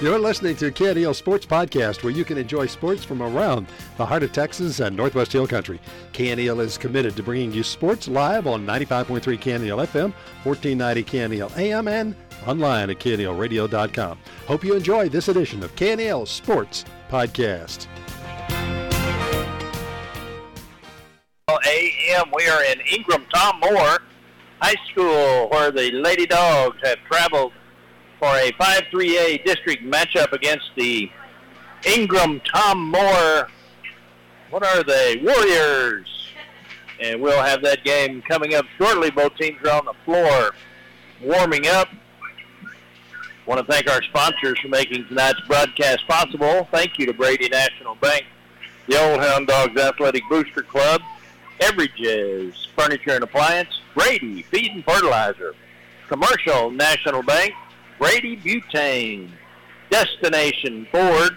You're listening to KNEL Sports Podcast, where you can enjoy sports from around the heart of Texas and Northwest Hill Country. KNEL is committed to bringing you sports live on 95.3 KNEL FM, 1490 KNEL AM, and online at knelradio.com. Hope you enjoy this edition of KNEL Sports Podcast. AM. We are in Ingram Tom Moore High School, where the Lady Dogs have traveled for a 5-3A district matchup against the Ingram Tom Moore. What are they? Warriors. And we'll have that game coming up shortly. Both teams are on the floor warming up. Want to thank our sponsors for making tonight's broadcast possible. Thank you to Brady National Bank, the Old Hound Dogs Athletic Booster Club, Everidge's Furniture and Appliance, Brady Feed and Fertilizer, Commercial National Bank, Brady Butane, Destination Ford,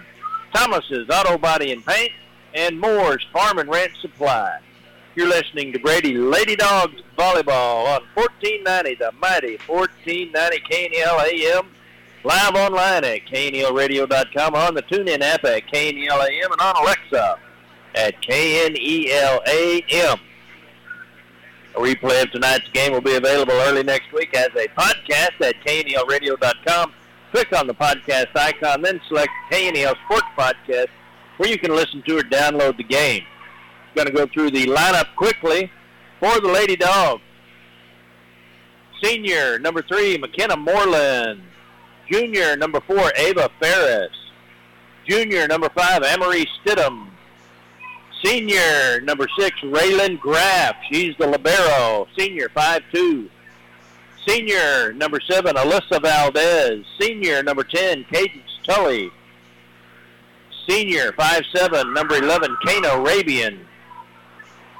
Thomas's Auto Body and Paint, and Moore's Farm and Ranch Supply. You're listening to Brady Lady Dogs Volleyball on 1490, the mighty 1490 KNEL AM, live online at knelradio.com, on the TuneIn app at KNEL AM, and on Alexa at KNEL AM. A replay of tonight's game will be available early next week as a podcast at knelradio.com. Click on the podcast icon, then select KNEL Sports Podcast, where you can listen to or download the game. Going to go through the lineup quickly for the Lady Dogs. Senior, number three, McKenna Moreland. Junior, number four, Ava Ferris. Junior, number five, Amory Stidham. Senior, number six, Raylan Graff. She's the libero. Senior, five-two. Senior, number seven, Alyssa Valdez. Senior, number 10, Cadence Tully. Senior, five-seven, number 11, Kano Rabian.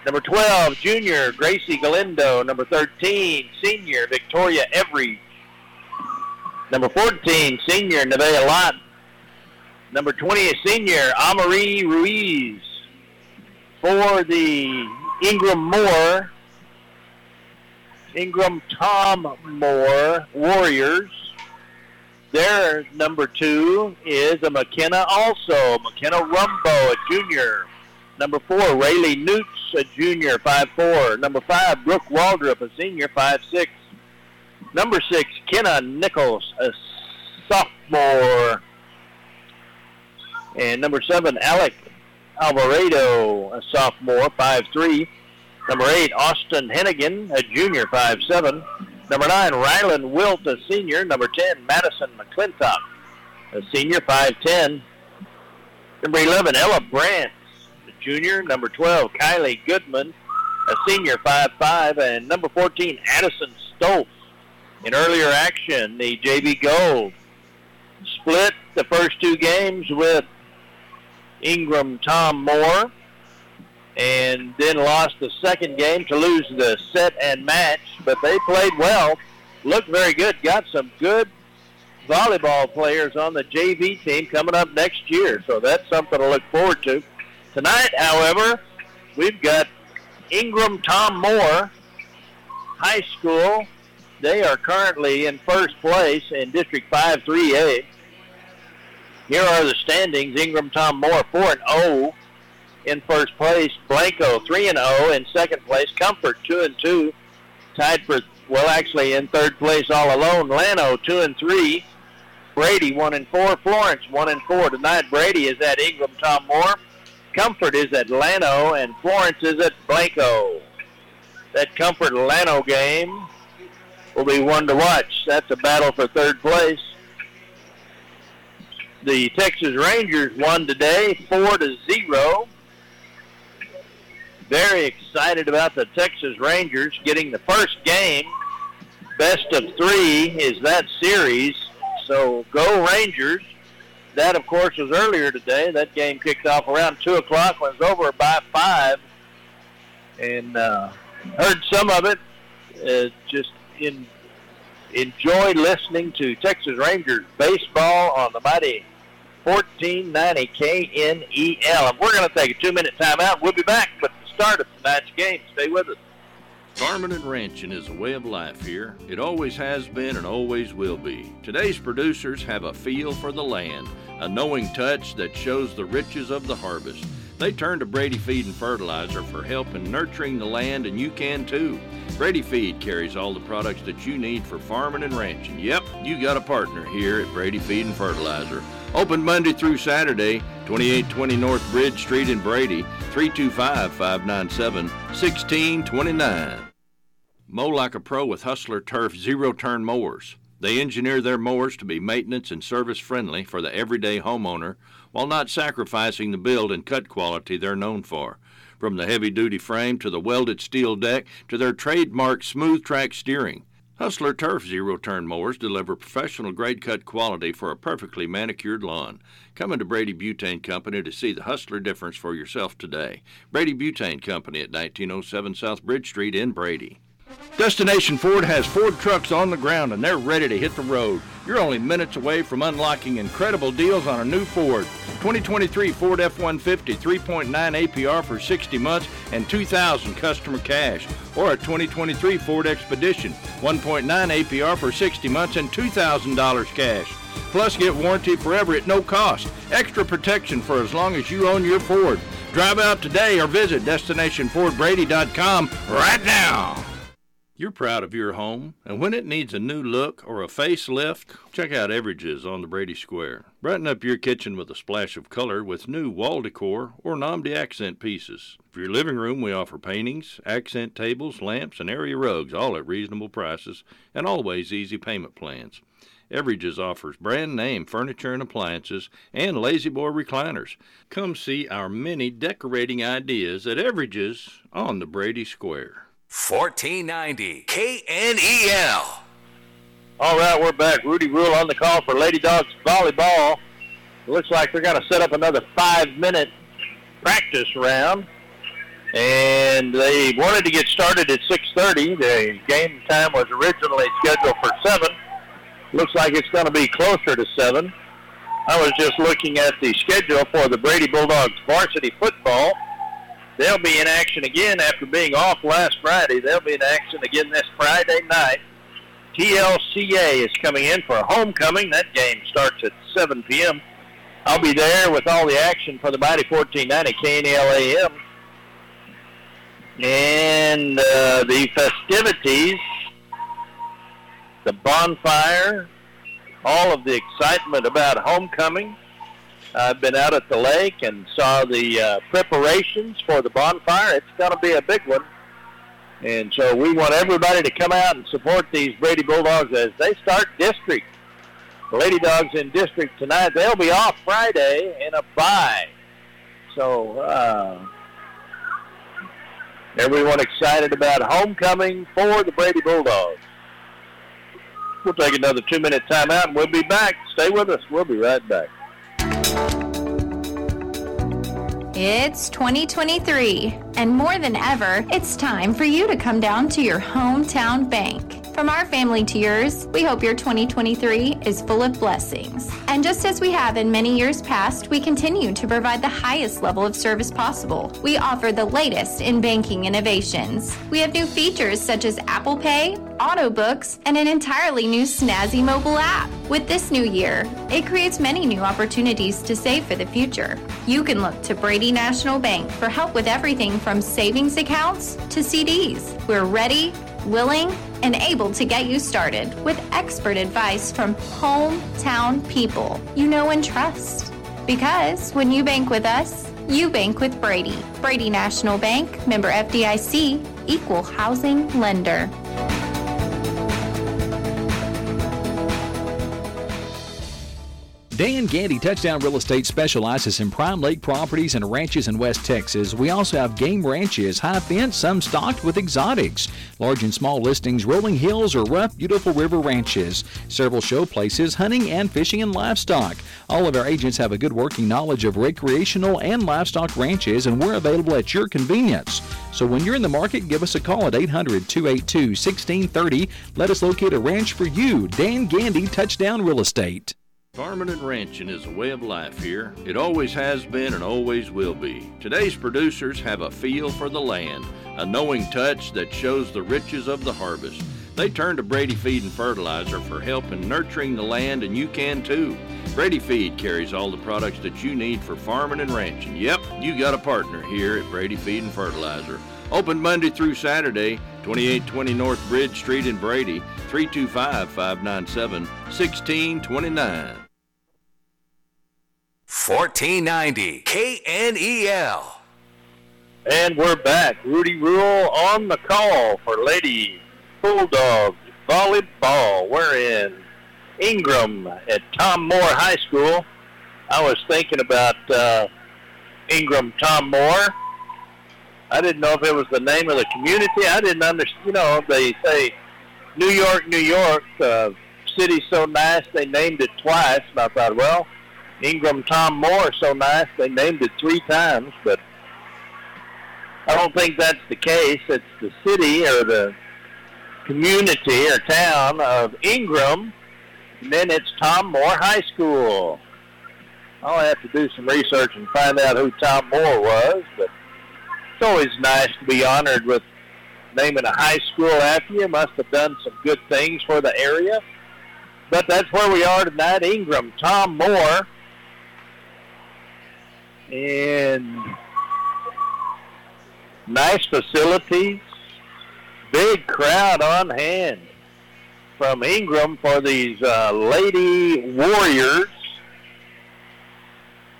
Number 12, junior, Gracie Galindo. Number 13, senior, Victoria Every. Number 14, senior, Nevaeh Lott. Number 20, senior, Amari Ruiz for the Ingram Moore, Ingram Tom Moore Warriors. Their number two is a McKenna also, McKenna Rumbo, a junior. Number four, Rayleigh Newts, a junior, five four. Number five, Brooke Waldrop, a senior, five six. Number six, Kenna Nichols, a sophomore. And number seven, Alec Alvarado, a sophomore, 5'3". Number 8, Austin Hennigan, a junior, 5'7". Number 9, Rylan Wilt, a senior. Number 10, Madison McClintock, a senior, 5'10". Number 11, Ella Brandt, a junior. Number 12, Kylie Goodman, a senior, 5'5". And number 14, Addison Stoltz. In earlier action, the JV Gold split the first two games with Ingram Tom Moore, and then lost the second game to lose the set and match. But they played well, looked very good, got some good volleyball players on the JV team coming up next year. So that's something to look forward to. Tonight, however, we've got Ingram Tom Moore High School. They are currently in first place in District 5 3A. Here are the standings. Ingram Tom Moore 4 and 0 in first place. Blanco 3 and 0 in second place. Comfort 2 and 2 tied for well actually in third place all alone. Llano 2 and 3. Brady 1 and 4. Florence 1 and 4. Tonight Brady is at Ingram Tom Moore. Comfort is at Llano and Florence is at Blanco. That Comfort Llano game will be one to watch. That's a battle for third place the Texas Rangers won today, four to zero. Very excited about the Texas Rangers getting the first game. Best of three is that series. So go Rangers. That, of course, was earlier today. That game kicked off around 2 o'clock was over by 5. And uh, heard some of it. Uh, just in, enjoyed listening to Texas Rangers baseball on the mighty 1490 KNEL. And we're going to take a two-minute timeout. We'll be back with the start of tonight's game. Stay with us. Farming and ranching is a way of life here. It always has been and always will be. Today's producers have a feel for the land, a knowing touch that shows the riches of the harvest. They turn to Brady Feed and Fertilizer for help in nurturing the land, and you can too. Brady Feed carries all the products that you need for farming and ranching. Yep, you got a partner here at Brady Feed and Fertilizer. Open Monday through Saturday, 2820 North Bridge Street in Brady, 325 597 1629. Mow like a pro with Hustler Turf zero turn mowers. They engineer their mowers to be maintenance and service friendly for the everyday homeowner while not sacrificing the build and cut quality they're known for. From the heavy duty frame to the welded steel deck to their trademark smooth track steering. Hustler Turf zero turn mowers deliver professional grade cut quality for a perfectly manicured lawn. Come into Brady Butane Company to see the Hustler difference for yourself today. Brady Butane Company at 1907 South Bridge Street in Brady. Destination Ford has Ford trucks on the ground and they're ready to hit the road. You're only minutes away from unlocking incredible deals on a new Ford. 2023 Ford F-150 3.9 APR for 60 months and 2000 customer cash. Or a 2023 Ford Expedition 1.9 APR for 60 months and $2,000 cash. Plus get warranty forever at no cost. Extra protection for as long as you own your Ford. Drive out today or visit DestinationFordBrady.com right now. You're proud of your home, and when it needs a new look or a facelift, check out Everidge's on the Brady Square. Brighten up your kitchen with a splash of color with new wall decor or Nomdi accent pieces. For your living room, we offer paintings, accent tables, lamps, and area rugs, all at reasonable prices and always easy payment plans. Everidge's offers brand name furniture and appliances and La-Z-Boy recliners. Come see our many decorating ideas at Everidge's on the Brady Square. 1490 KNEL. All right, we're back. Rudy Rule on the call for Lady Dogs volleyball. looks like they're going to set up another five-minute practice round. And they wanted to get started at 6.30. The game time was originally scheduled for 7. Looks like it's going to be closer to 7. I was just looking at the schedule for the Brady Bulldogs varsity football. They'll be in action again after being off last Friday. They'll be in action again this Friday night. TLCA is coming in for a homecoming. That game starts at 7 p.m. I'll be there with all the action for the Mighty 1490 KNEL AM. And uh, the festivities, the bonfire, all of the excitement about homecoming I've been out at the lake and saw the uh, preparations for the bonfire. It's going to be a big one. And so we want everybody to come out and support these Brady Bulldogs as they start district. The Lady Dogs in district tonight. They'll be off Friday in a bye. So uh, everyone excited about homecoming for the Brady Bulldogs. We'll take another two-minute timeout and we'll be back. Stay with us. We'll be right back. It's 2023, and more than ever, it's time for you to come down to your hometown bank. From our family to yours, we hope your 2023 is full of blessings. And just as we have in many years past, we continue to provide the highest level of service possible. We offer the latest in banking innovations. We have new features such as Apple Pay, auto books, and an entirely new snazzy mobile app. With this new year, it creates many new opportunities to save for the future. You can look to Brady National Bank for help with everything from savings accounts to CDs. We're ready, willing, and able to get you started with expert advice from hometown people you know and trust. Because when you bank with us, you bank with Brady. Brady National Bank, member FDIC, equal housing lender. Dan Gandy Touchdown Real Estate specializes in prime lake properties and ranches in West Texas. We also have game ranches, high fence, some stocked with exotics, large and small listings, rolling hills, or rough, beautiful river ranches, several show places, hunting and fishing and livestock. All of our agents have a good working knowledge of recreational and livestock ranches, and we're available at your convenience. So when you're in the market, give us a call at 800 282 1630. Let us locate a ranch for you. Dan Gandy Touchdown Real Estate. Farming and ranching is a way of life here. It always has been and always will be. Today's producers have a feel for the land, a knowing touch that shows the riches of the harvest. They turn to Brady Feed and Fertilizer for help in nurturing the land, and you can too. Brady Feed carries all the products that you need for farming and ranching. Yep, you got a partner here at Brady Feed and Fertilizer. Open Monday through Saturday, 2820 North Bridge Street in Brady, 325 597 1629. 1490 KNEL. And we're back. Rudy Rule on the call for Lady Bulldogs volleyball. We're in Ingram at Tom Moore High School. I was thinking about uh, Ingram Tom Moore. I didn't know if it was the name of the community. I didn't understand. You know, they say New York, New York, uh, city's so nice they named it twice. And I thought, well, Ingram Tom Moore so nice they named it three times, but I don't think that's the case. It's the city or the community or town of Ingram, and then it's Tom Moore High School. I'll have to do some research and find out who Tom Moore was, but it's always nice to be honored with naming a high school after you. Must have done some good things for the area. But that's where we are tonight, Ingram. Tom Moore and nice facilities, big crowd on hand from Ingram for these uh, Lady Warriors.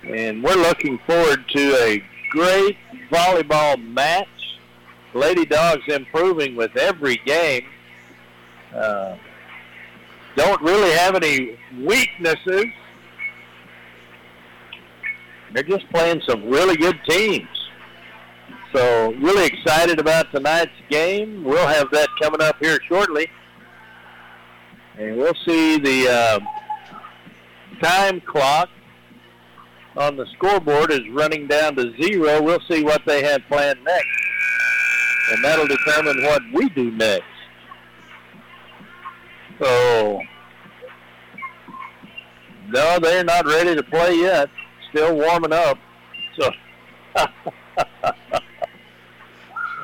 And we're looking forward to a great volleyball match. Lady Dogs improving with every game. Uh, don't really have any weaknesses they're just playing some really good teams. So really excited about tonight's game. We'll have that coming up here shortly. And we'll see the uh, time clock on the scoreboard is running down to zero. We'll see what they have planned next. And that'll determine what we do next. So, no, they're not ready to play yet still warming up. So,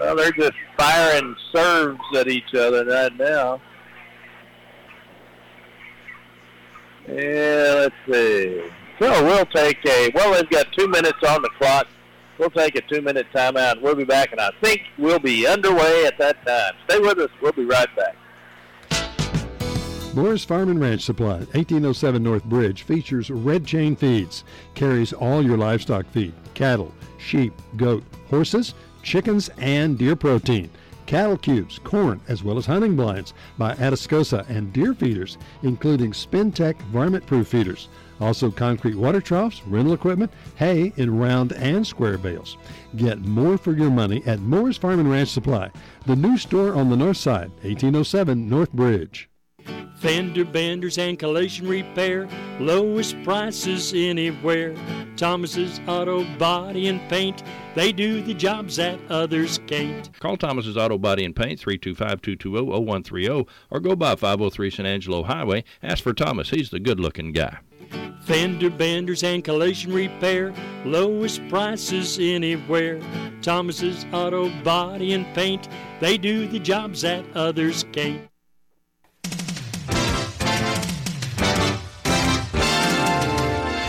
well, they're just firing serves at each other right now. Yeah, let's see. So we'll take a, well, they've got two minutes on the clock. We'll take a two-minute timeout. We'll be back, and I think we'll be underway at that time. Stay with us. We'll be right back. Moore's Farm and Ranch Supply, 1807 North Bridge, features red chain feeds, carries all your livestock feed, cattle, sheep, goat, horses, chickens, and deer protein. Cattle cubes, corn, as well as hunting blinds by Atascosa and deer feeders, including Spintech varmint-proof feeders. Also concrete water troughs, rental equipment, hay in round and square bales. Get more for your money at Moore's Farm and Ranch Supply, the new store on the north side, 1807 North Bridge. Fender benders and collision repair, lowest prices anywhere. Thomas's Auto Body and Paint, they do the jobs that others can't. Call Thomas's Auto Body and Paint 325-220-0130 or go by 503 San Angelo Highway. Ask for Thomas. He's the good-looking guy. Fender benders and collision repair, lowest prices anywhere. Thomas's Auto Body and Paint, they do the jobs that others can't.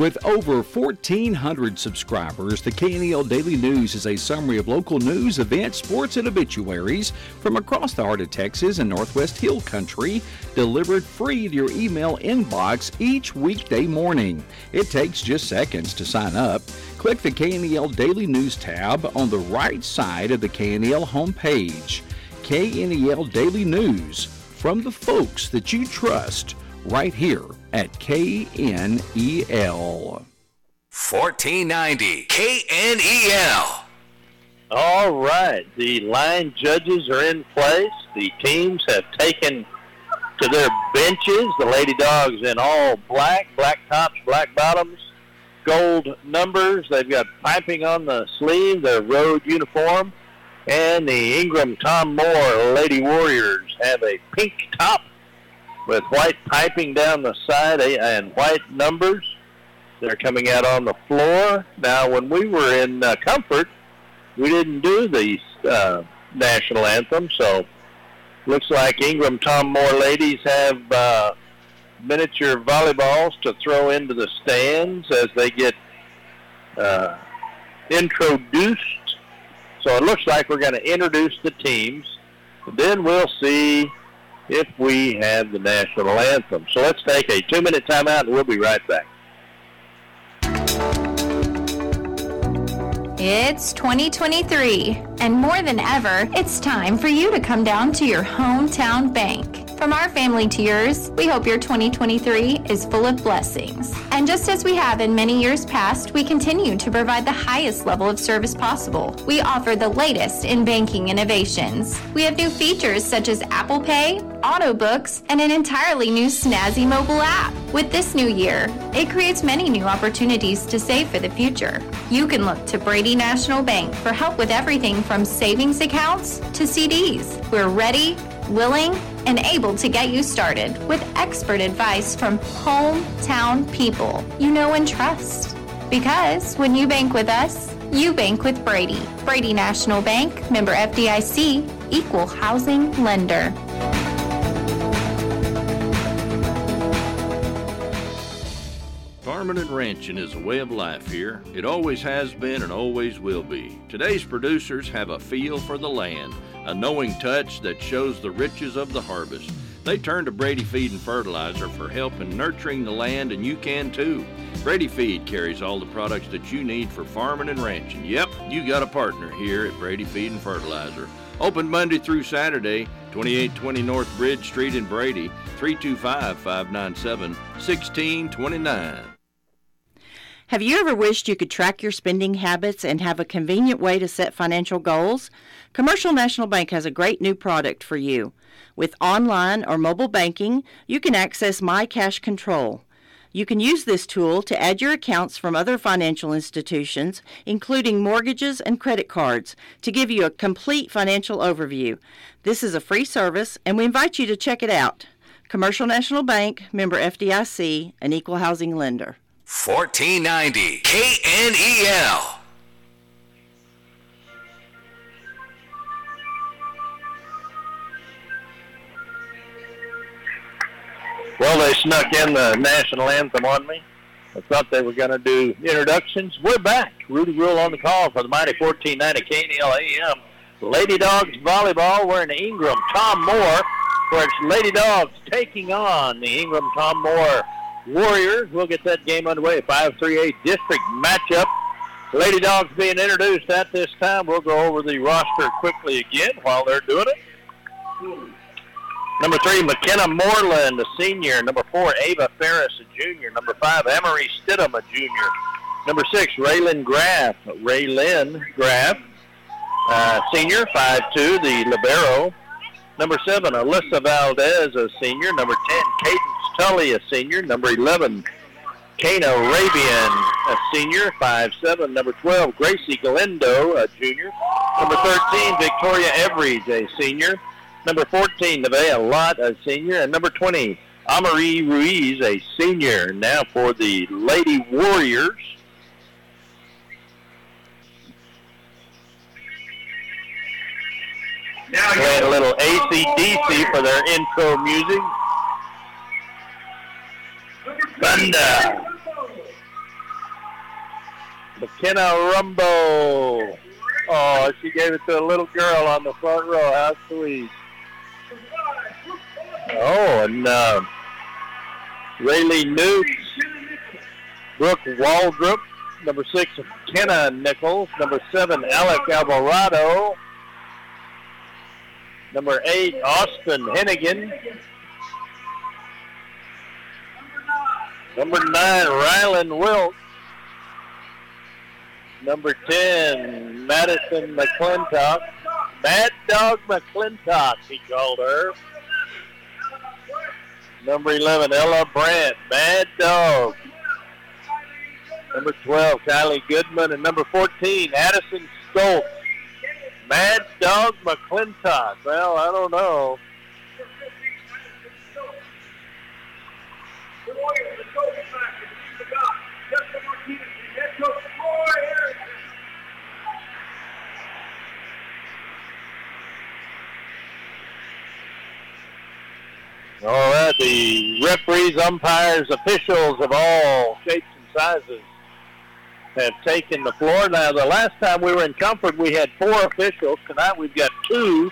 With over 1,400 subscribers, the KNEL Daily News is a summary of local news, events, sports, and obituaries from across the heart of Texas and Northwest Hill Country, delivered free to your email inbox each weekday morning. It takes just seconds to sign up. Click the KNEL Daily News tab on the right side of the KNEL homepage. KNEL Daily News from the folks that you trust right here at KNEL. 1490 KNEL. All right, the line judges are in place. The teams have taken to their benches. The Lady Dogs in all black, black tops, black bottoms, gold numbers. They've got piping on the sleeve, their road uniform. And the Ingram Tom Moore Lady Warriors have a pink top with white piping down the side and white numbers. They're coming out on the floor. Now, when we were in uh, Comfort, we didn't do the uh, national anthem, so looks like Ingram Tom Moore ladies have uh, miniature volleyballs to throw into the stands as they get uh, introduced. So it looks like we're going to introduce the teams. Then we'll see if we have the national anthem. So let's take a two-minute timeout, and we'll be right back. It's 2023, and more than ever, it's time for you to come down to your hometown bank. From our family to yours, we hope your 2023 is full of blessings. And just as we have in many years past, we continue to provide the highest level of service possible. We offer the latest in banking innovations. We have new features such as Apple Pay, auto books, and an entirely new snazzy mobile app. With this new year, it creates many new opportunities to save for the future. You can look to Brady National Bank for help with everything from savings accounts to CDs. We're ready, willing, and able to get you started with expert advice from hometown people you know and trust. Because when you bank with us, you bank with Brady. Brady National Bank, member FDIC, equal housing lender. Farming and ranching is a way of life here. It always has been and always will be. Today's producers have a feel for the land a knowing touch that shows the riches of the harvest. They turn to Brady Feed and Fertilizer for help in nurturing the land, and you can too. Brady Feed carries all the products that you need for farming and ranching. Yep, you got a partner here at Brady Feed and Fertilizer. Open Monday through Saturday, 2820 North Bridge Street in Brady, 325 597 1629. Have you ever wished you could track your spending habits and have a convenient way to set financial goals? Commercial National Bank has a great new product for you. With online or mobile banking, you can access My Cash Control. You can use this tool to add your accounts from other financial institutions, including mortgages and credit cards, to give you a complete financial overview. This is a free service, and we invite you to check it out. Commercial National Bank, member FDIC, an equal housing lender. 1490 KNEL. Well, they snuck in the national anthem on me. I thought they were going to do introductions. We're back. Rudy Rule on the call for the mighty 1490 KNEL AM. Lady Dogs volleyball. We're in Ingram. Tom Moore, where it's Lady Dogs taking on the Ingram Tom Moore Warriors. We'll get that game underway. 5-3A district matchup. Lady Dogs being introduced at this time. We'll go over the roster quickly again while they're doing it. Number three, McKenna Moreland, a senior. Number four, Ava Ferris, a junior. Number five, Emery Stidham, a junior. Number six, Raylan Graff. Raylan Graff, uh, senior, five-two, the libero. Number seven, Alyssa Valdez, a senior. Number 10, Cadence Tully, a senior. Number 11, Kana Arabian, a senior, five-seven. Number 12, Gracie Galindo, a junior. Number 13, Victoria Everidge, a senior. Number 14, Nevaeh Lott, a senior. And number 20, Amari Ruiz, a senior. Now for the Lady Warriors. Now Playing a little AC/DC for their intro music. Thunder. McKenna Rumbo. Oh, she gave it to a little girl on the front row. How sweet. Oh, and uh, Rayleigh Newt, Brooke Waldrop, number six, Kenna Nichols, number seven, Alec Alvarado, number eight, Austin Hennigan, number nine, Rylan Wilt, Number 10, Madison McClintock. Mad Dog McClintock, he called her. Number 11, Ella Brandt. Mad Dog. Number 12, Kylie Goodman. And number 14, Addison Stoltz. Mad Dog McClintock. Well, I don't know. All right, the referees, umpires, officials of all shapes and sizes have taken the floor. Now, the last time we were in Comfort, we had four officials. Tonight, we've got two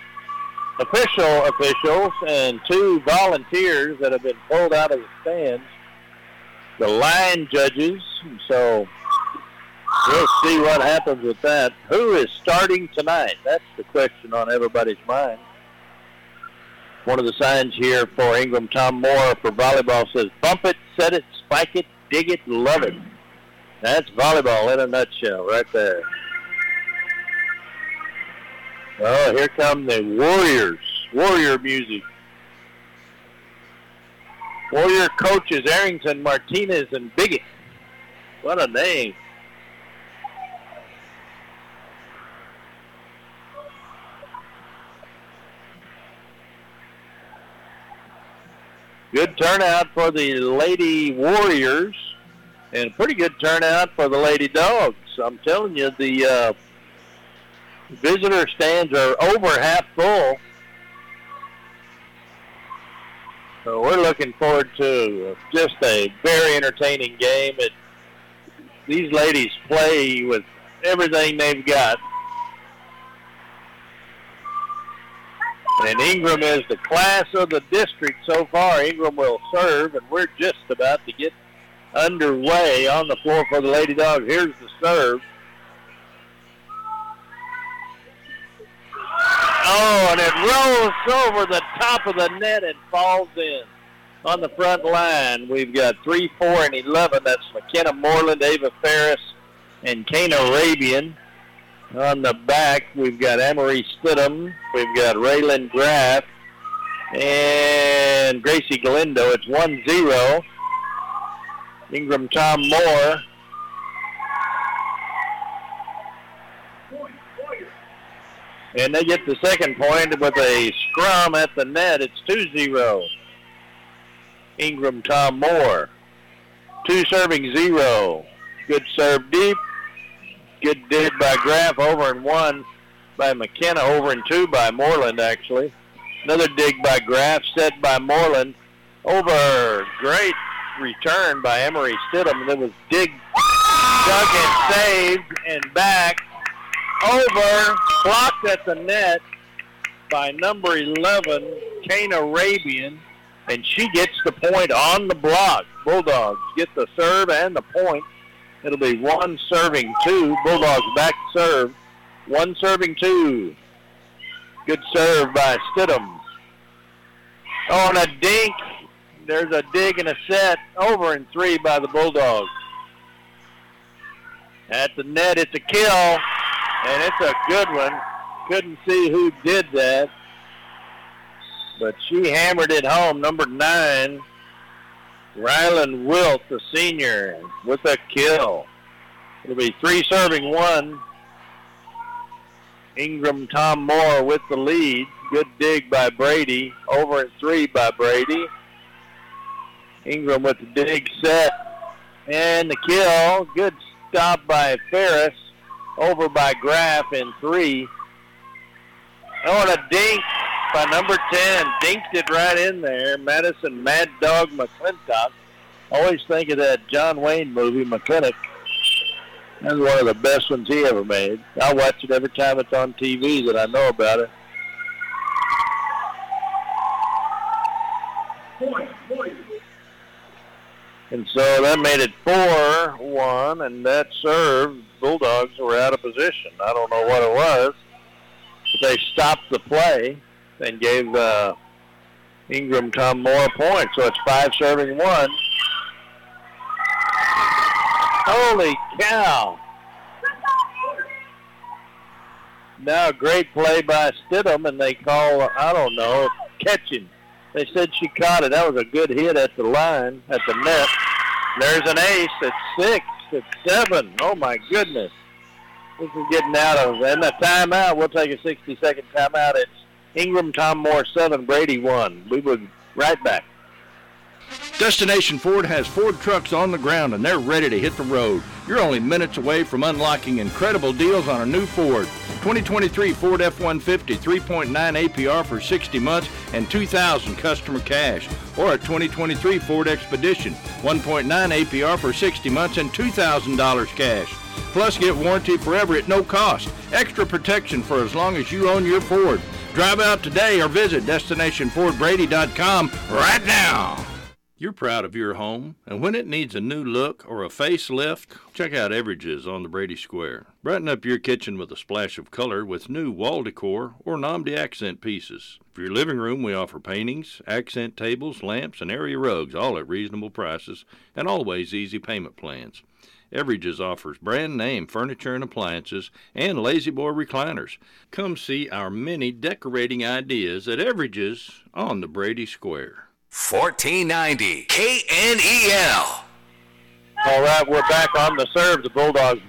official officials and two volunteers that have been pulled out of the stands. The line judges. So we'll see what happens with that. Who is starting tonight? That's the question on everybody's mind. One of the signs here for Ingram Tom Moore for volleyball says, bump it, set it, spike it, dig it, love it. That's volleyball in a nutshell right there. Oh, here come the Warriors. Warrior music. Warrior coaches Arrington, Martinez, and Biggett. What a name. Good turnout for the Lady Warriors and pretty good turnout for the Lady Dogs. I'm telling you, the uh, visitor stands are over half full. So we're looking forward to just a very entertaining game. It, these ladies play with everything they've got. And Ingram is the class of the district so far. Ingram will serve, and we're just about to get underway on the floor for the Lady Dogs. Here's the serve. Oh, and it rolls over the top of the net and falls in. On the front line, we've got 3, 4, and 11. That's McKenna Moreland, Ava Ferris, and Kana Arabian. On the back, we've got Emery Stidham. We've got Raylan Graff and Gracie Galindo. It's 1-0. Ingram Tom Moore. And they get the second point with a scrum at the net. It's 2-0. Ingram Tom Moore. Two serving zero. Good serve deep. Good dig by Graff over and one by McKenna. Over and two by Moreland, actually. Another dig by Graff, set by Moreland. Over. Great return by Emery Stidham. It was dig, dug and saved and back. Over. Blocked at the net by number 11, Kane Arabian. And she gets the point on the block. Bulldogs get the serve and the point. It'll be one serving two. Bulldogs back serve. One serving two. Good serve by Stidham. Oh, and a dink. There's a dig and a set. Over and three by the Bulldogs. At the net, it's a kill. And it's a good one. Couldn't see who did that. But she hammered it home. Number nine, Rylan Wilt, the senior, with a kill. It'll be three serving one. Ingram Tom Moore with the lead. Good dig by Brady. Over at three by Brady. Ingram with the dig set. And the kill. Good stop by Ferris. Over by Graff in three. Oh, and a dink by number 10. Dinked it right in there. Madison Mad Dog McLintock. Always think of that John Wayne movie, McClintock. That's one of the best ones he ever made. I watch it every time it's on TV that I know about it. And so that made it 4-1, and that served. Bulldogs were out of position. I don't know what it was, but they stopped the play and gave uh, Ingram Tom Moore points. So it's five serving one. Holy cow. Now, great play by Stidham, and they call, I don't know, catching. They said she caught it. That was a good hit at the line, at the net. There's an ace at six, at seven. Oh, my goodness. This is getting out of, and a timeout. We'll take a 60-second timeout. It's Ingram, Tom Moore, seven, Brady, one. We be right back. Destination Ford has Ford trucks on the ground and they're ready to hit the road. You're only minutes away from unlocking incredible deals on a new Ford. 2023 Ford F-150 3.9 APR for 60 months and 2000 customer cash. Or a 2023 Ford Expedition 1.9 APR for 60 months and $2,000 cash. Plus get warranty forever at no cost. Extra protection for as long as you own your Ford. Drive out today or visit DestinationFordBrady.com right now. You're proud of your home, and when it needs a new look or a facelift, check out Everidge's on the Brady Square. Brighten up your kitchen with a splash of color with new wall decor or Nomdi accent pieces. For your living room, we offer paintings, accent tables, lamps, and area rugs, all at reasonable prices and always easy payment plans. Everidge's offers brand name furniture and appliances and La-Z-Boy recliners. Come see our many decorating ideas at Everidge's on the Brady Square. 1490 KNEL. All right, we're back on the serve. The Bulldogs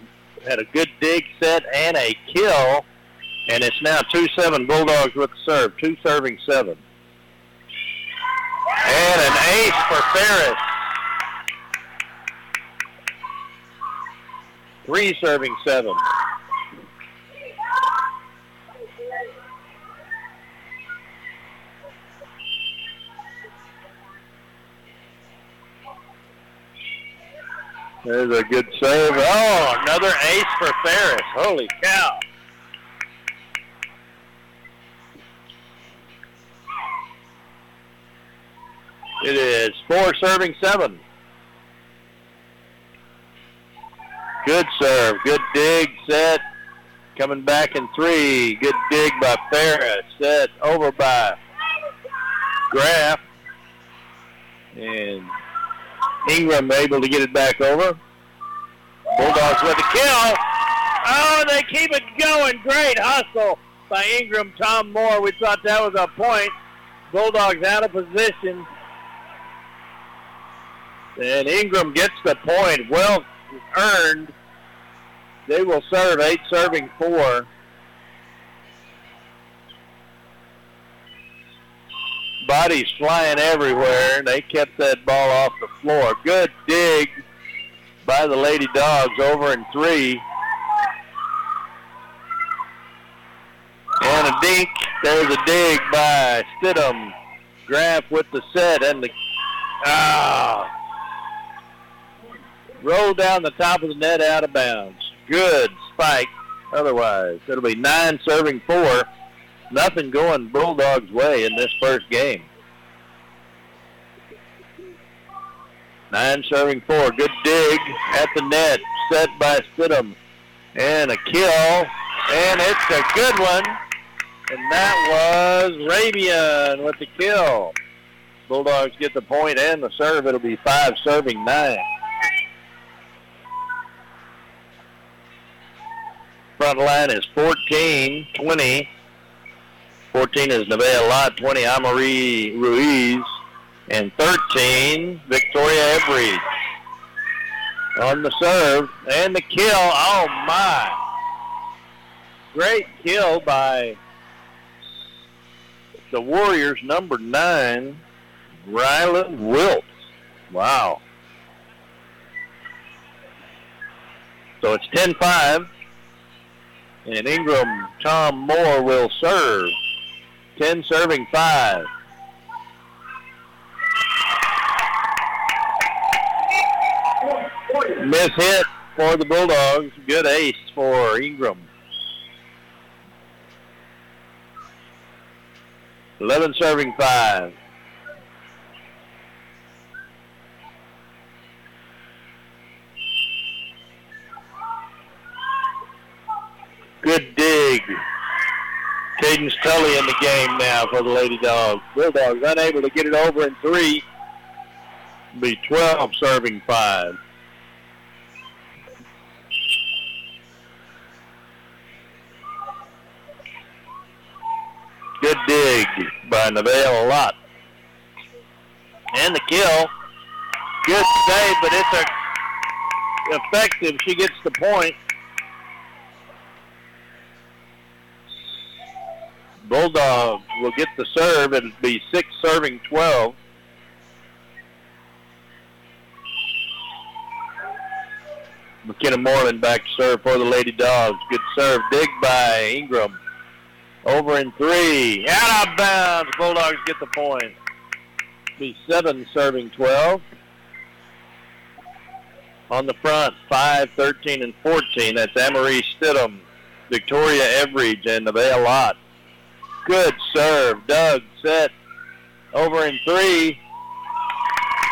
had a good dig set and a kill, and it's now 2-7 Bulldogs with the serve, two serving seven. And an ace for Ferris. Three serving seven. There's a good save. Oh, another ace for Ferris. Holy cow. It is four serving seven. Good serve. Good dig. Set. Coming back in three. Good dig by Ferris. Set over by Graff. And Ingram able to get it back over. Bulldogs with the kill. Oh, they keep it going. Great hustle by Ingram, Tom Moore. We thought that was a point. Bulldogs out of position. And Ingram gets the point. Well earned. They will serve eight serving four. bodies flying everywhere. They kept that ball off the floor. Good dig by the Lady Dogs over in three. And a dink. There's a dig by Stidham. Graff with the set and the ah, roll down the top of the net out of bounds. Good spike. Otherwise, it'll be nine serving four nothing going Bulldogs' way in this first game. Nine serving four. Good dig at the net. Set by Stidham. And a kill. And it's a good one. And that was Rabian with the kill. Bulldogs get the point and the serve. It'll be five serving nine. Front line is 14, 20, 14 is Nevaeh Lott, 20 Amari Ruiz, and 13 Victoria Everidge. On the serve and the kill. Oh my. Great kill by the Warriors number nine, Rylan Wilt. Wow. So it's 10-5. And Ingram Tom Moore will serve. 10 serving 5. Miss hit for the Bulldogs. Good ace for Ingram. 11 serving 5. Good dig Cadence Tully in the game now for the Lady Dogs. Bulldogs unable to get it over in three. Be 12 serving five. Good dig by Nevaeh Lott. And the kill. Good save, but it's a effective. She gets the point. Bulldog will get the serve. It'll be six serving 12. McKenna Moreland back to serve for the Lady Dogs. Good serve. Dig by Ingram. Over in three. Out of bounds. Bulldogs get the point. Be seven serving 12. On the front, 5, 13, and 14. That's Amory Stidham, Victoria Everidge, and Nevaeh Lott. Good serve. Doug set. Over in three.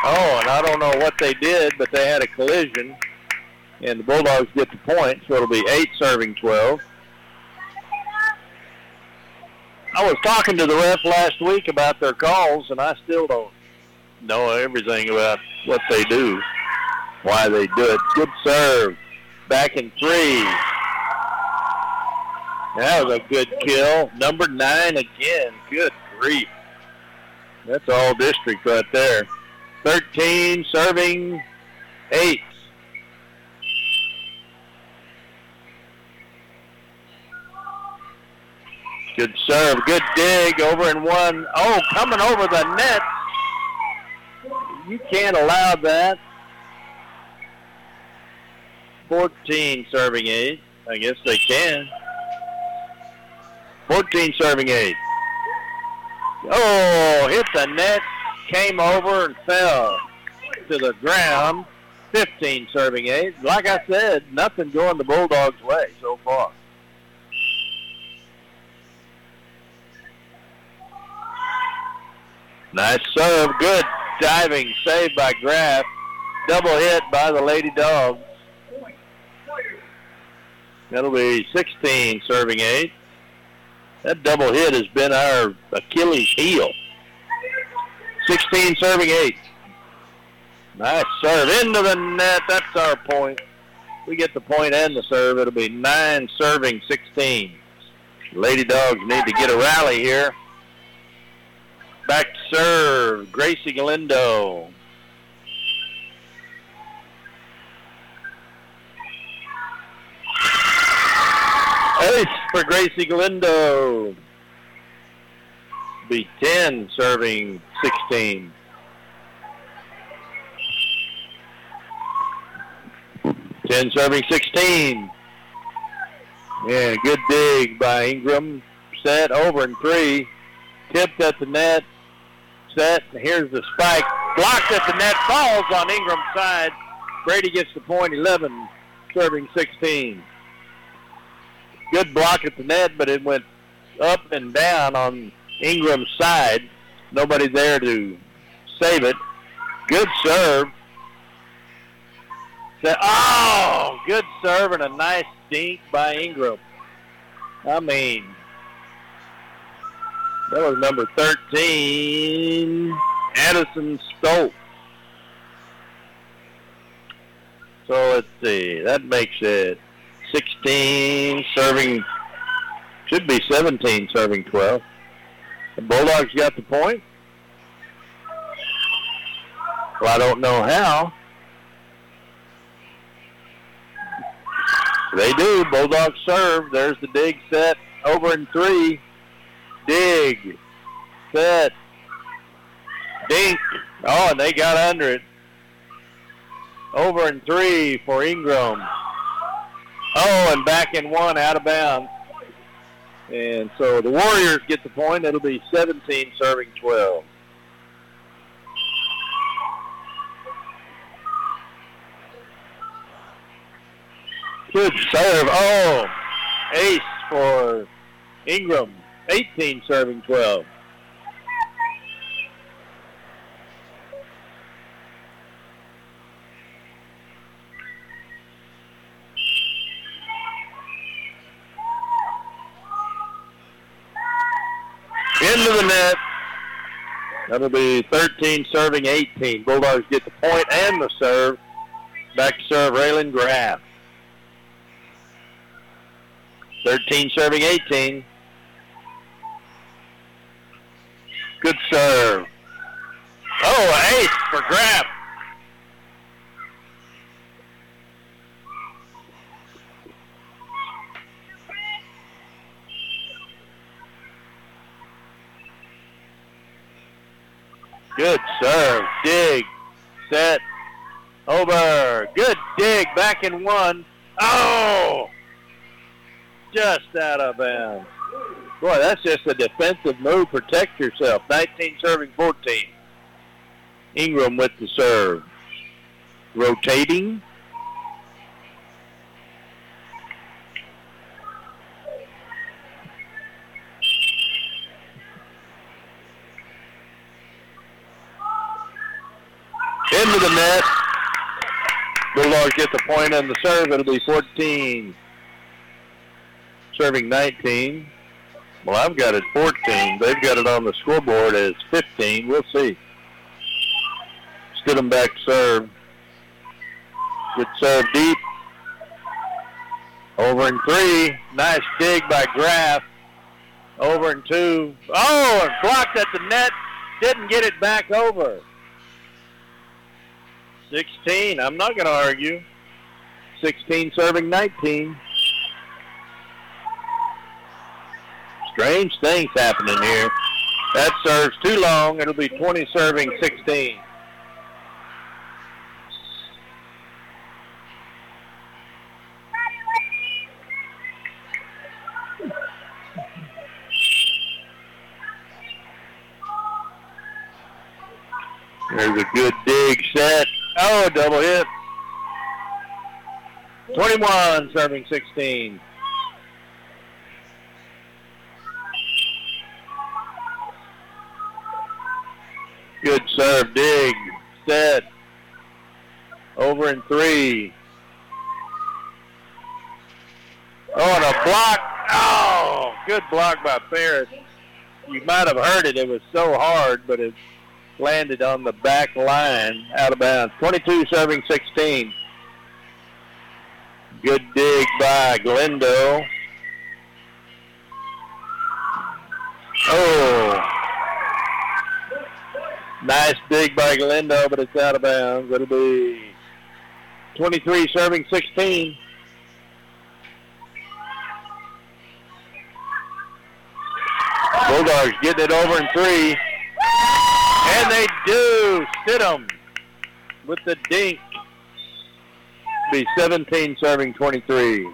Oh, and I don't know what they did, but they had a collision. And the Bulldogs get the point, so it'll be 8 serving 12. I was talking to the ref last week about their calls, and I still don't know everything about what they do, why they do it. Good serve. Back in three. That was a good kill. Number nine again. Good grief. That's all district right there. 13 serving eight. Good serve. Good dig over in one. Oh, coming over the net. You can't allow that. 14 serving eight. I guess they can. 14 serving eight. Oh, hit the net, came over and fell to the ground. 15 serving eight. Like I said, nothing going the Bulldogs' way so far. Nice serve. Good diving save by Graff. Double hit by the Lady Dogs. That'll be 16 serving eight. That double hit has been our Achilles heel. 16 serving eight. Nice serve into the net. That's our point. We get the point and the serve. It'll be 9 serving 16. Lady Dogs need to get a rally here. Back to serve, Gracie Galindo. Ace for Gracie Galindo. Be 10 serving 16. Ten serving 16. Yeah, good dig by Ingram. Set over in three. Tipped at the net set. Here's the spike. Blocked at the net. Falls on Ingram's side. Brady gets the point. 11, serving 16. Good block at the net, but it went up and down on Ingram's side. Nobody there to save it. Good serve. Oh, good serve and a nice dink by Ingram. I mean, that was number 13, Addison Stokes. So let's see. That makes it 16 serving, should be 17 serving 12. The Bulldogs got the point. Well, I don't know how. They do. Bulldogs serve. There's the dig set over in three. Dig. Set. Dink. Oh, and they got under it. Over in three for Ingram. Oh, and back in one out of bounds. And so the Warriors get the point. It'll be 17 serving 12. Good serve. Oh, ace for Ingram. 18 serving 12. Into the net. That'll be 13 serving 18. Bulldogs get the point and the serve. Back to serve Raylan Graff. 13 serving 18. Good serve. Oh, ace for Graff. Good serve. Dig. Set. Over. Good in one. Oh! Just out of bounds. Boy, that's just a defensive move. Protect yourself. 19 serving 14. Ingram with the serve. Rotating. Bulldogs get the point on the serve. It'll be 14. Serving 19. Well, I've got it 14. They've got it on the scoreboard as 15. We'll see. Stidham back serve. Good serve deep. Over in three. Nice dig by Graff. Over in two. Oh, and blocked at the net. Didn't get it back over. 16. I'm not going to argue. 16 serving 19. Strange things happening here. That serves too long. It'll be 20 serving 16. There's a good dig set. Oh, double hit. 21 serving 16. Good serve, dig, set. Over in three. Oh, and a block. Oh, good block by Ferris. You might have heard it. It was so hard, but it landed on the back line out of bounds. 22 serving 16. Good dig by Galindo. Oh. Nice dig by Galindo, but it's out of bounds. It'll be 23 serving 16. Bulldogs getting it over in three. And they do. Stidham with the dink. Be 17 serving 23.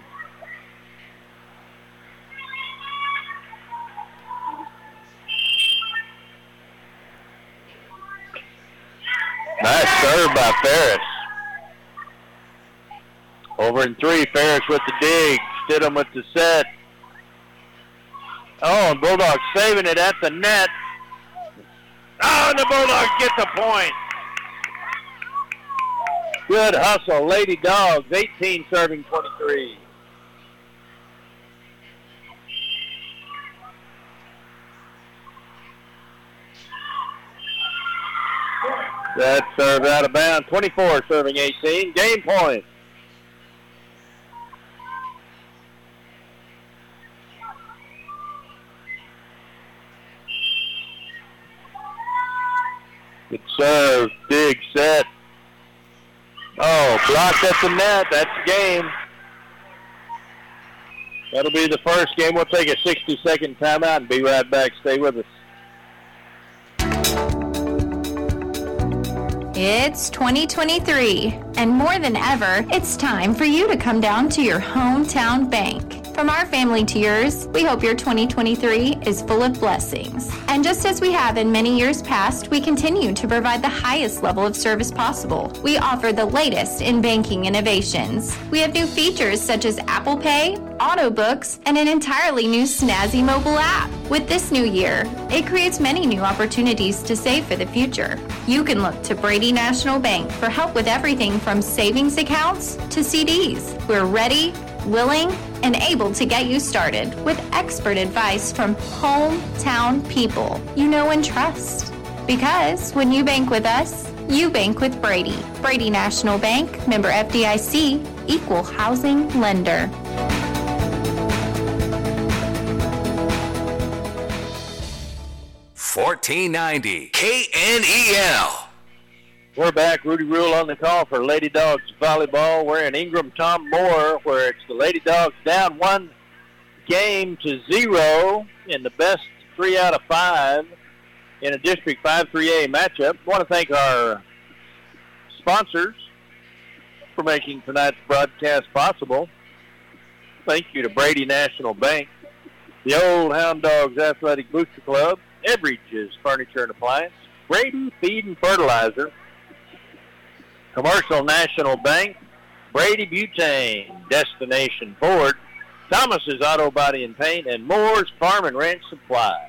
Nice serve by Ferris. Over in three, Ferris with the dig. Stidham with the set. Oh, and Bulldogs saving it at the net. Oh, and the Bulldogs get the point. Good hustle, Lady Dogs, 18 serving 23. That serve out of bounds, 24 serving 18. Game point. Good serve, big set. Oh, blocked at the net. That's game. That'll be the first game. We'll take a 60-second timeout and be right back. Stay with us. It's 2023, and more than ever, it's time for you to come down to your hometown bank. From our family to yours, we hope your 2023 is full of blessings. And just as we have in many years past, we continue to provide the highest level of service possible. We offer the latest in banking innovations. We have new features such as Apple Pay, auto books, and an entirely new snazzy mobile app. With this new year, it creates many new opportunities to save for the future. You can look to Brady National Bank for help with everything from savings accounts to CDs. We're ready, willing, and able to get you started with expert advice from hometown people you know and trust. Because when you bank with us, you bank with Brady. Brady National Bank, member FDIC, equal housing lender. 1490 KNEL. We're back. Rudy Rule on the call for Lady Dogs volleyball. We're in Ingram Tom Moore, where it's the Lady Dogs down one game to zero in the best three out of five in a District 5-3A matchup. I want to thank our sponsors for making tonight's broadcast possible. Thank you to Brady National Bank, the Old Hound Dogs Athletic Booster Club, Everidge's Furniture and Appliance, Brady Feed and Fertilizer, Commercial National Bank, Brady Butane, Destination Ford, Thomas's Auto Body and Paint, and Moore's Farm and Ranch Supply.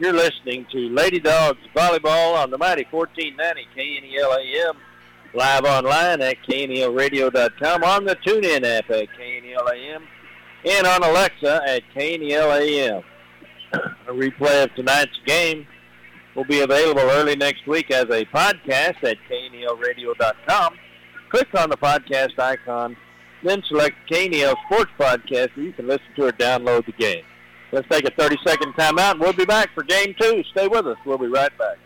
You're listening to Lady Dogs Volleyball on the mighty 1490 KNEL AM, live online at KNELradio.com, on the TuneIn app at KNEL AM, and on Alexa at KNEL AM. A replay of tonight's game will be available early next week as a podcast at KNELradio.com. Click on the podcast icon, then select KNEL Sports Podcast you can listen to or download the game. Let's take a 30-second timeout, and we'll be back for Game 2. Stay with us. We'll be right back.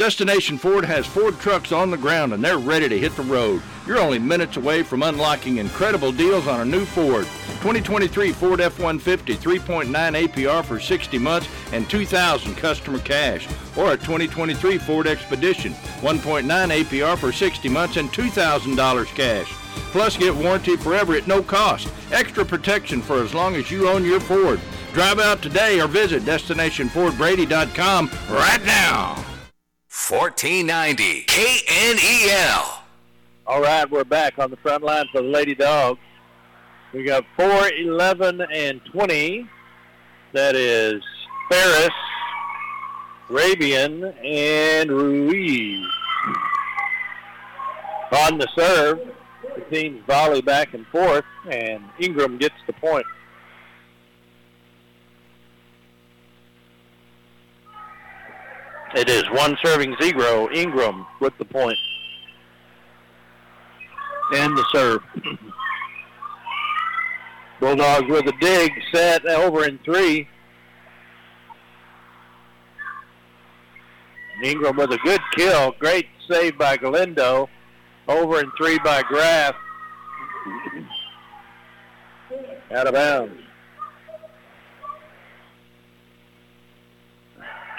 Destination Ford has Ford trucks on the ground and they're ready to hit the road. You're only minutes away from unlocking incredible deals on a new Ford. 2023 Ford F-150 3.9 APR for 60 months and 2000 customer cash. Or a 2023 Ford Expedition 1.9 APR for 60 months and $2,000 cash. Plus get warranty forever at no cost. Extra protection for as long as you own your Ford. Drive out today or visit DestinationFordBrady.com right now. 1490 KNEL. All right, we're back on the front line for the Lady Dogs. We got 4, 11, and 20. That is Ferris, Rabian, and Ruiz. On the serve, the teams volley back and forth, and Ingram gets the point. It is one serving zero. Ingram with the point. And the serve. Bulldogs with a dig, set over in three. Ingram with a good kill. Great save by Galindo. Over in three by Graff. Out of bounds.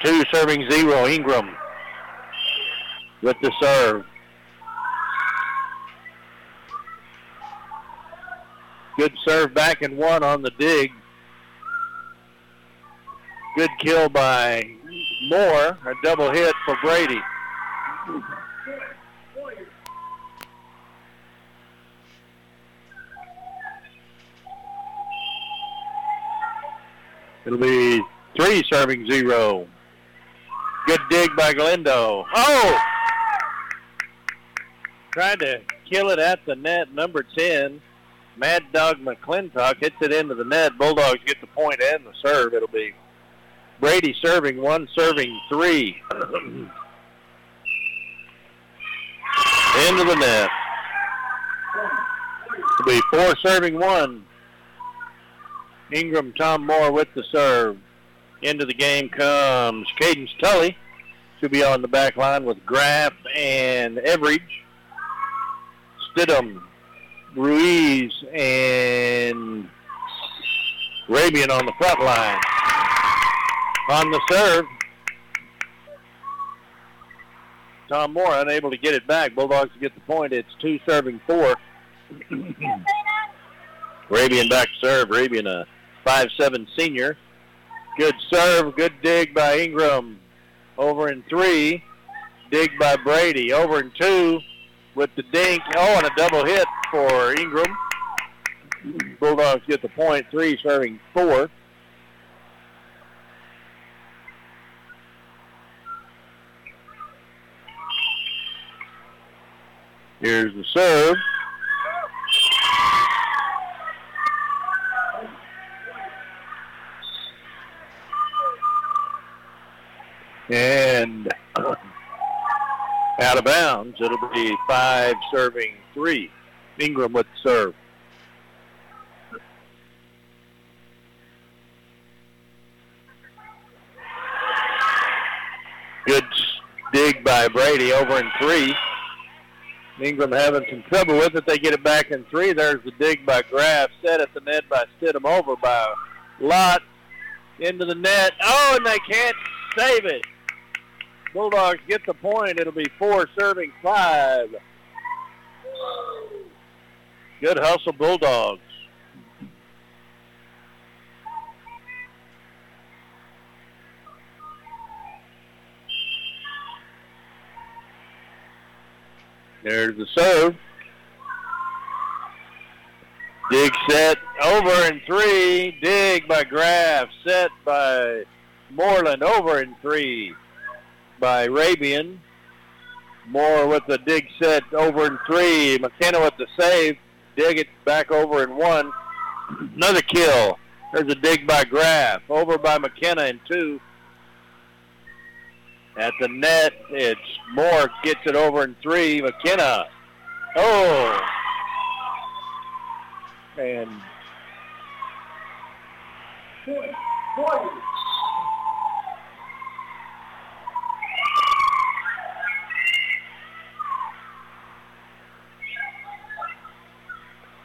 Two serving zero. Ingram with the serve. Good serve back and one on the dig. Good kill by Moore. A double hit for Brady. It'll be three serving zero. Good dig by Galindo. Oh! Tried to kill it at the net, number 10. Mad Dog McLintock hits it into the net. Bulldogs get the point and the serve. It'll be Brady serving one, serving three. into the net. It'll be four serving one. Ingram Tom Moore with the serve. Into the game comes Cadence Tully. To be on the back line with Graff and Everidge. Stidham, Ruiz, and Rabian on the front line. On the serve, Tom Moore unable to get it back. Bulldogs get the point. It's two serving four. Rabian back serve. Rabian a five-seven senior. Good serve. Good dig by Ingram. Over in three. Dig by Brady. Over in two with the dink. Oh, and a double hit for Ingram. Bulldogs get the point. Three serving four. Here's the serve. And uh, out of bounds. It'll be five serving three. Ingram with the serve. Good dig by Brady over in three. Ingram having some trouble with it. They get it back in three. There's the dig by Graff. Set at the net by Stidham over by Lott. Into the net. Oh, and they can't save it. Bulldogs get the point. It'll be four serving five. Good hustle, Bulldogs. There's the serve. Dig set over in three. Dig by Graff. Set by Moreland over in three by Rabian. Moore with the dig set over in three. McKenna with the save. Dig it back over in one. Another kill. There's a dig by Graff. Over by McKenna in two. At the net, it's Moore gets it over in three. McKenna. Oh. And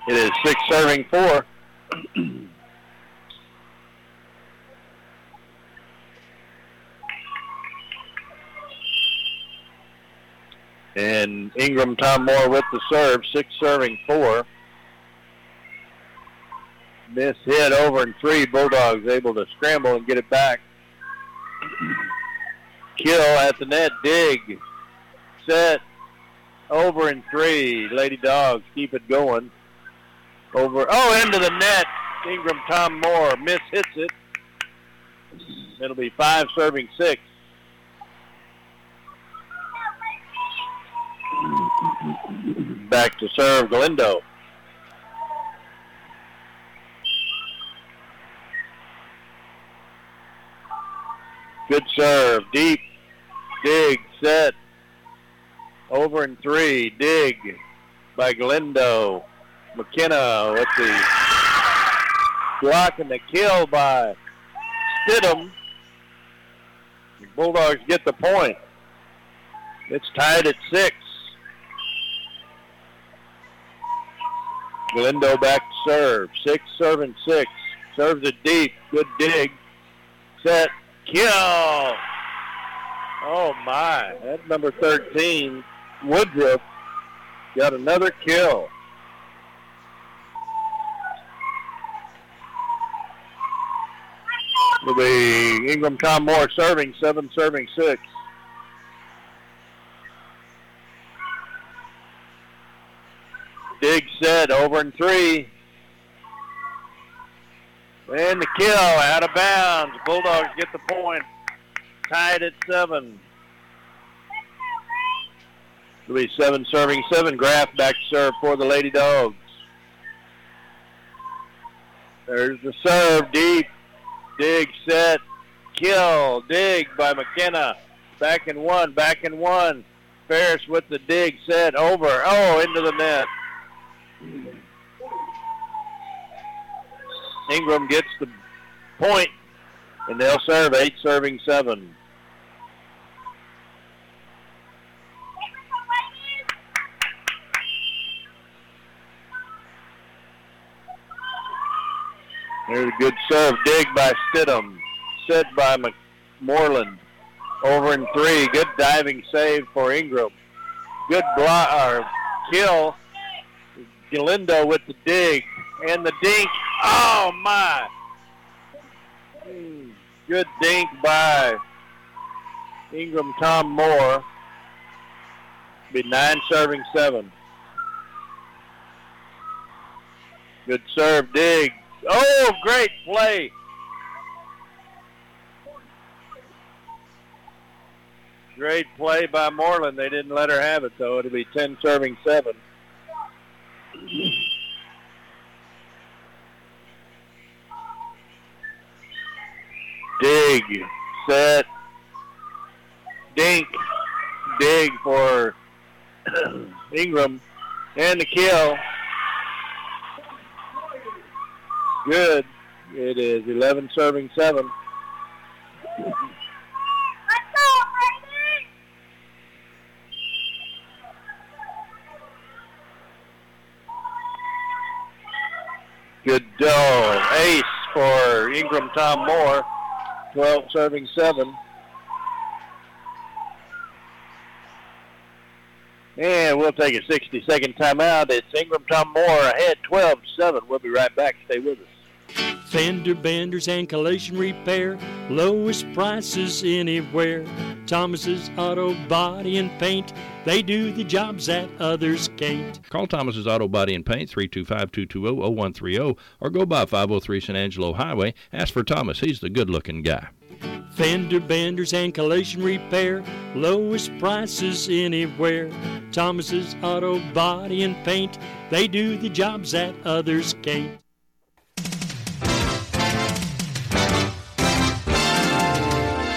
it is six serving four. And Ingram Tom Moore with the serve, six serving four. Miss hit over in three. Bulldogs able to scramble and get it back. Kill at the net. Dig. Set. Over in three. Lady Dogs keep it going. Over. Oh, into the net. Ingram Tom Moore miss hits it. It'll be five serving six. Back to serve Galindo. Good serve. Deep. Dig. Set. Over in three. Dig by Galindo. McKenna with the block and the kill by Stidham. The Bulldogs get the point. It's tied at six. Galindo back to serve. Six serving six. Serves it deep. Good dig. Set. Kill. Oh my. That number 13, Woodruff, got another kill. It'll be Ingram Tom Moore serving, seven serving six. Dig set over in three. And the kill out of bounds. Bulldogs get the point. Tied at seven. It'll be seven serving seven. Graff back serve for the Lady Dogs. There's the serve deep. Dig set. Kill. Dig by McKenna. Back in one. Back in one. Ferris with the dig set over. Oh, into the net. Ingram gets the point, and they'll serve eight serving seven. There's a good serve. Dig by Stidham. Set by McMorland. Over in three. Good diving save for Ingram. Good block or kill. Galindo with the dig. And the dink. Oh, my. Hmm. Good dink by Ingram Tom Moore. Be nine serving seven. Good serve, dig. Oh, great play. Great play by Moreland. They didn't let her have it, though. It'll be 10 serving 7. Dig, set, dink, dig for Ingram, and the kill. good. It is 11 serving 7. Goodell, ace for Ingram Tom Moore, 12 serving 7. And we'll take a 60-second timeout. It's Ingram Tom Moore ahead 12-7. We'll be right back. Stay with us. Fender benders and collision repair, lowest prices anywhere. Thomas's Auto Body and Paint, they do the jobs that others can't. Call Thomas's Auto Body and Paint 325-220-0130 or go by 503 San Angelo Highway. Ask for Thomas. He's the good-looking guy. Fender benders and collision repair, lowest prices anywhere. Thomas's Auto Body and Paint, they do the jobs that others can't.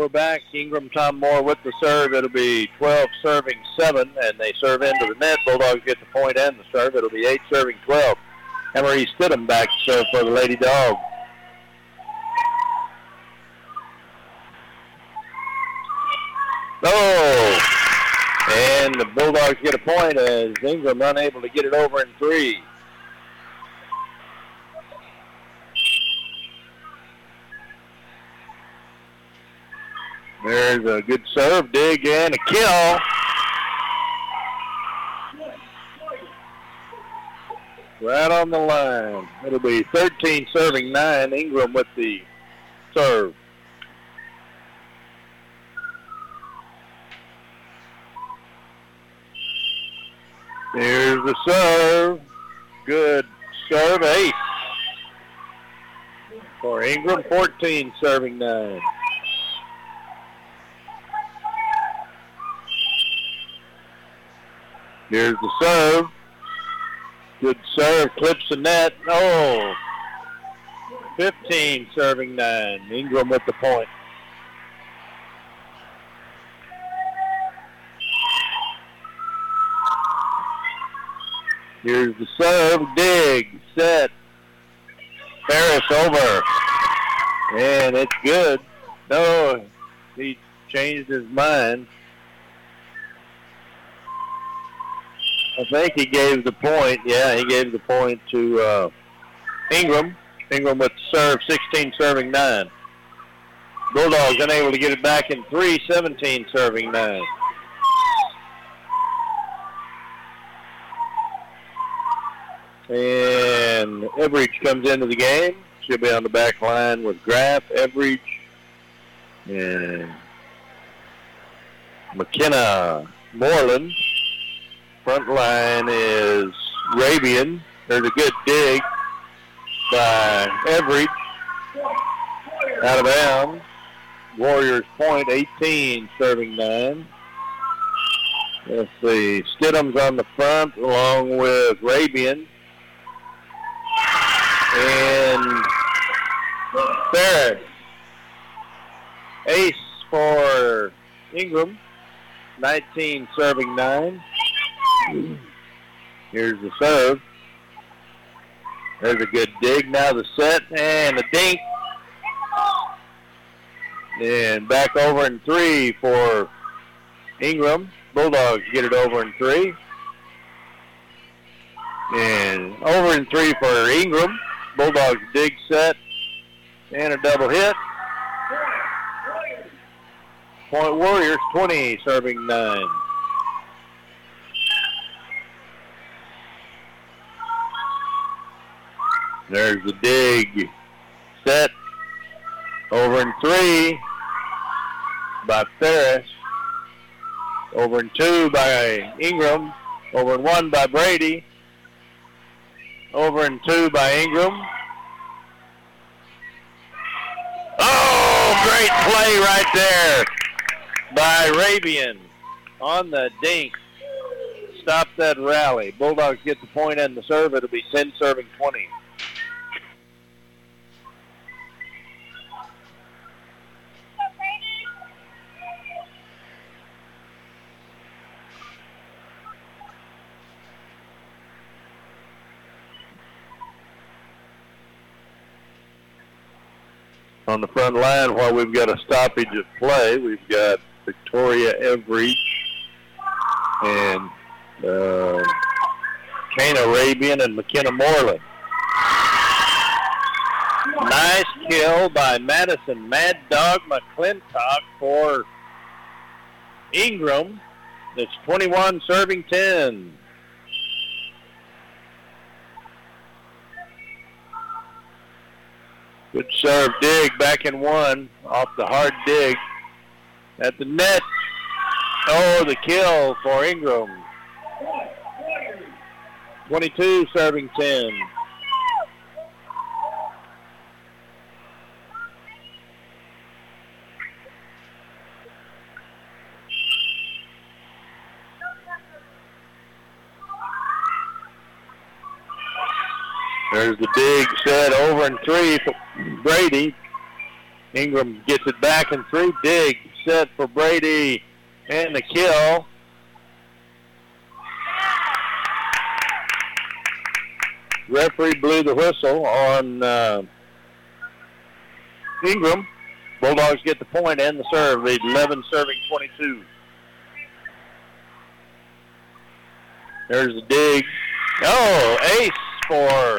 We're back. Ingram Tom Moore with the serve. It'll be 12 serving 7, and they serve into the net. Bulldogs get the point and the serve. It'll be 8 serving 12. Emery Stidham back to serve for the Lady Dogs. Oh! And the Bulldogs get a point as Ingram unable to get it over in three. There's a good serve, dig, and a kill. Right on the line. It'll be 13 serving 9. Ingram with the serve. Here's the serve. Good serve, ace. For Ingram, 14 serving 9. Here's the serve. Good serve, clips the net. Oh, 15 serving 9. Ingram with the point. Here's the serve, dig, set. Ferris over. And it's good. No, he changed his mind. I think he gave the point. Yeah, he gave the point to uh, Ingram. Ingram with serve, 16 serving 9. Bulldogs unable to get it back in 3, 17 serving 9. And Everidge comes into the game. She'll be on the back line with Graff, Everidge, and McKenna Moreland. Front line is Rabian. There's a good dig by Everidge. Out of bounds. Warriors point 18, serving 9. Let's see. Stidham's on the front along with Rabian. And Ferris. Ace for Ingram. 19 serving 9. Here's the serve. There's a good dig. Now the set and the dink. And back over in three for Ingram. Bulldogs get it over in three. And over in three for Ingram. Bulldogs dig set and a double hit. Point Warriors 20 serving 9. There's the dig. Set. Over in three by Ferris. Over in two by Ingram. Over in one by Brady. Over in two by Ingram. Oh, great play right there by Rabian on the dink. Stop that rally. Bulldogs get the point and the serve. It'll be 10 serving 20. On the front line while we've got a stoppage of play. We've got Victoria Everidge and uh, Kane Arabian and McKenna Moreland. Nice kill by Madison Mad Dog McLintock for Ingram. It's 21 serving 10. Good serve dig back in one off the hard dig at the net. Oh, the kill for Ingram. 22 serving 10. There's the dig set over and three for Brady. Ingram gets it back in three. Dig set for Brady and the kill. Referee blew the whistle on uh, Ingram. Bulldogs get the point and the serve. 11 serving 22. There's the dig. Oh, ace for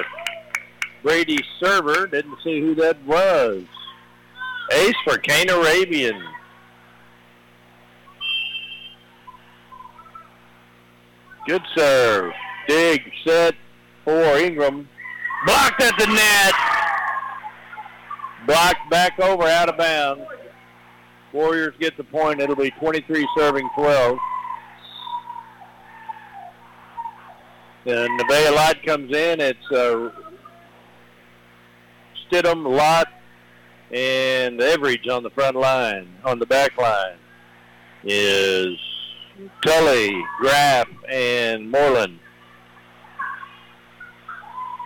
Brady server. Didn't see who that was. Ace for Kane Arabian. Good serve. Dig, set for Ingram. Blocked at the net. Blocked back over out of bounds. Warriors get the point. It'll be 23 serving 12. And Bay Light comes in. It's uh, Stidham, Lott, and Everidge on the front line. On the back line is Tully, Graff, and Moreland.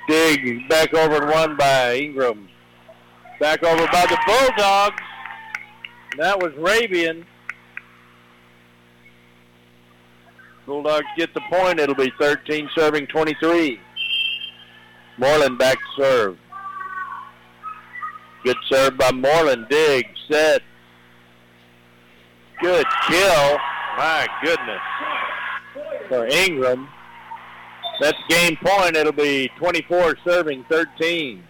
Dig back over and one by Ingram. Back over by the Bulldogs. That was Rabian. Bulldogs get the point. It'll be 13 serving 23. Moreland back to serve. Good serve by Moreland. Dig, set. Good kill. My goodness. For Ingram. That's game point. It'll be 24 serving 13.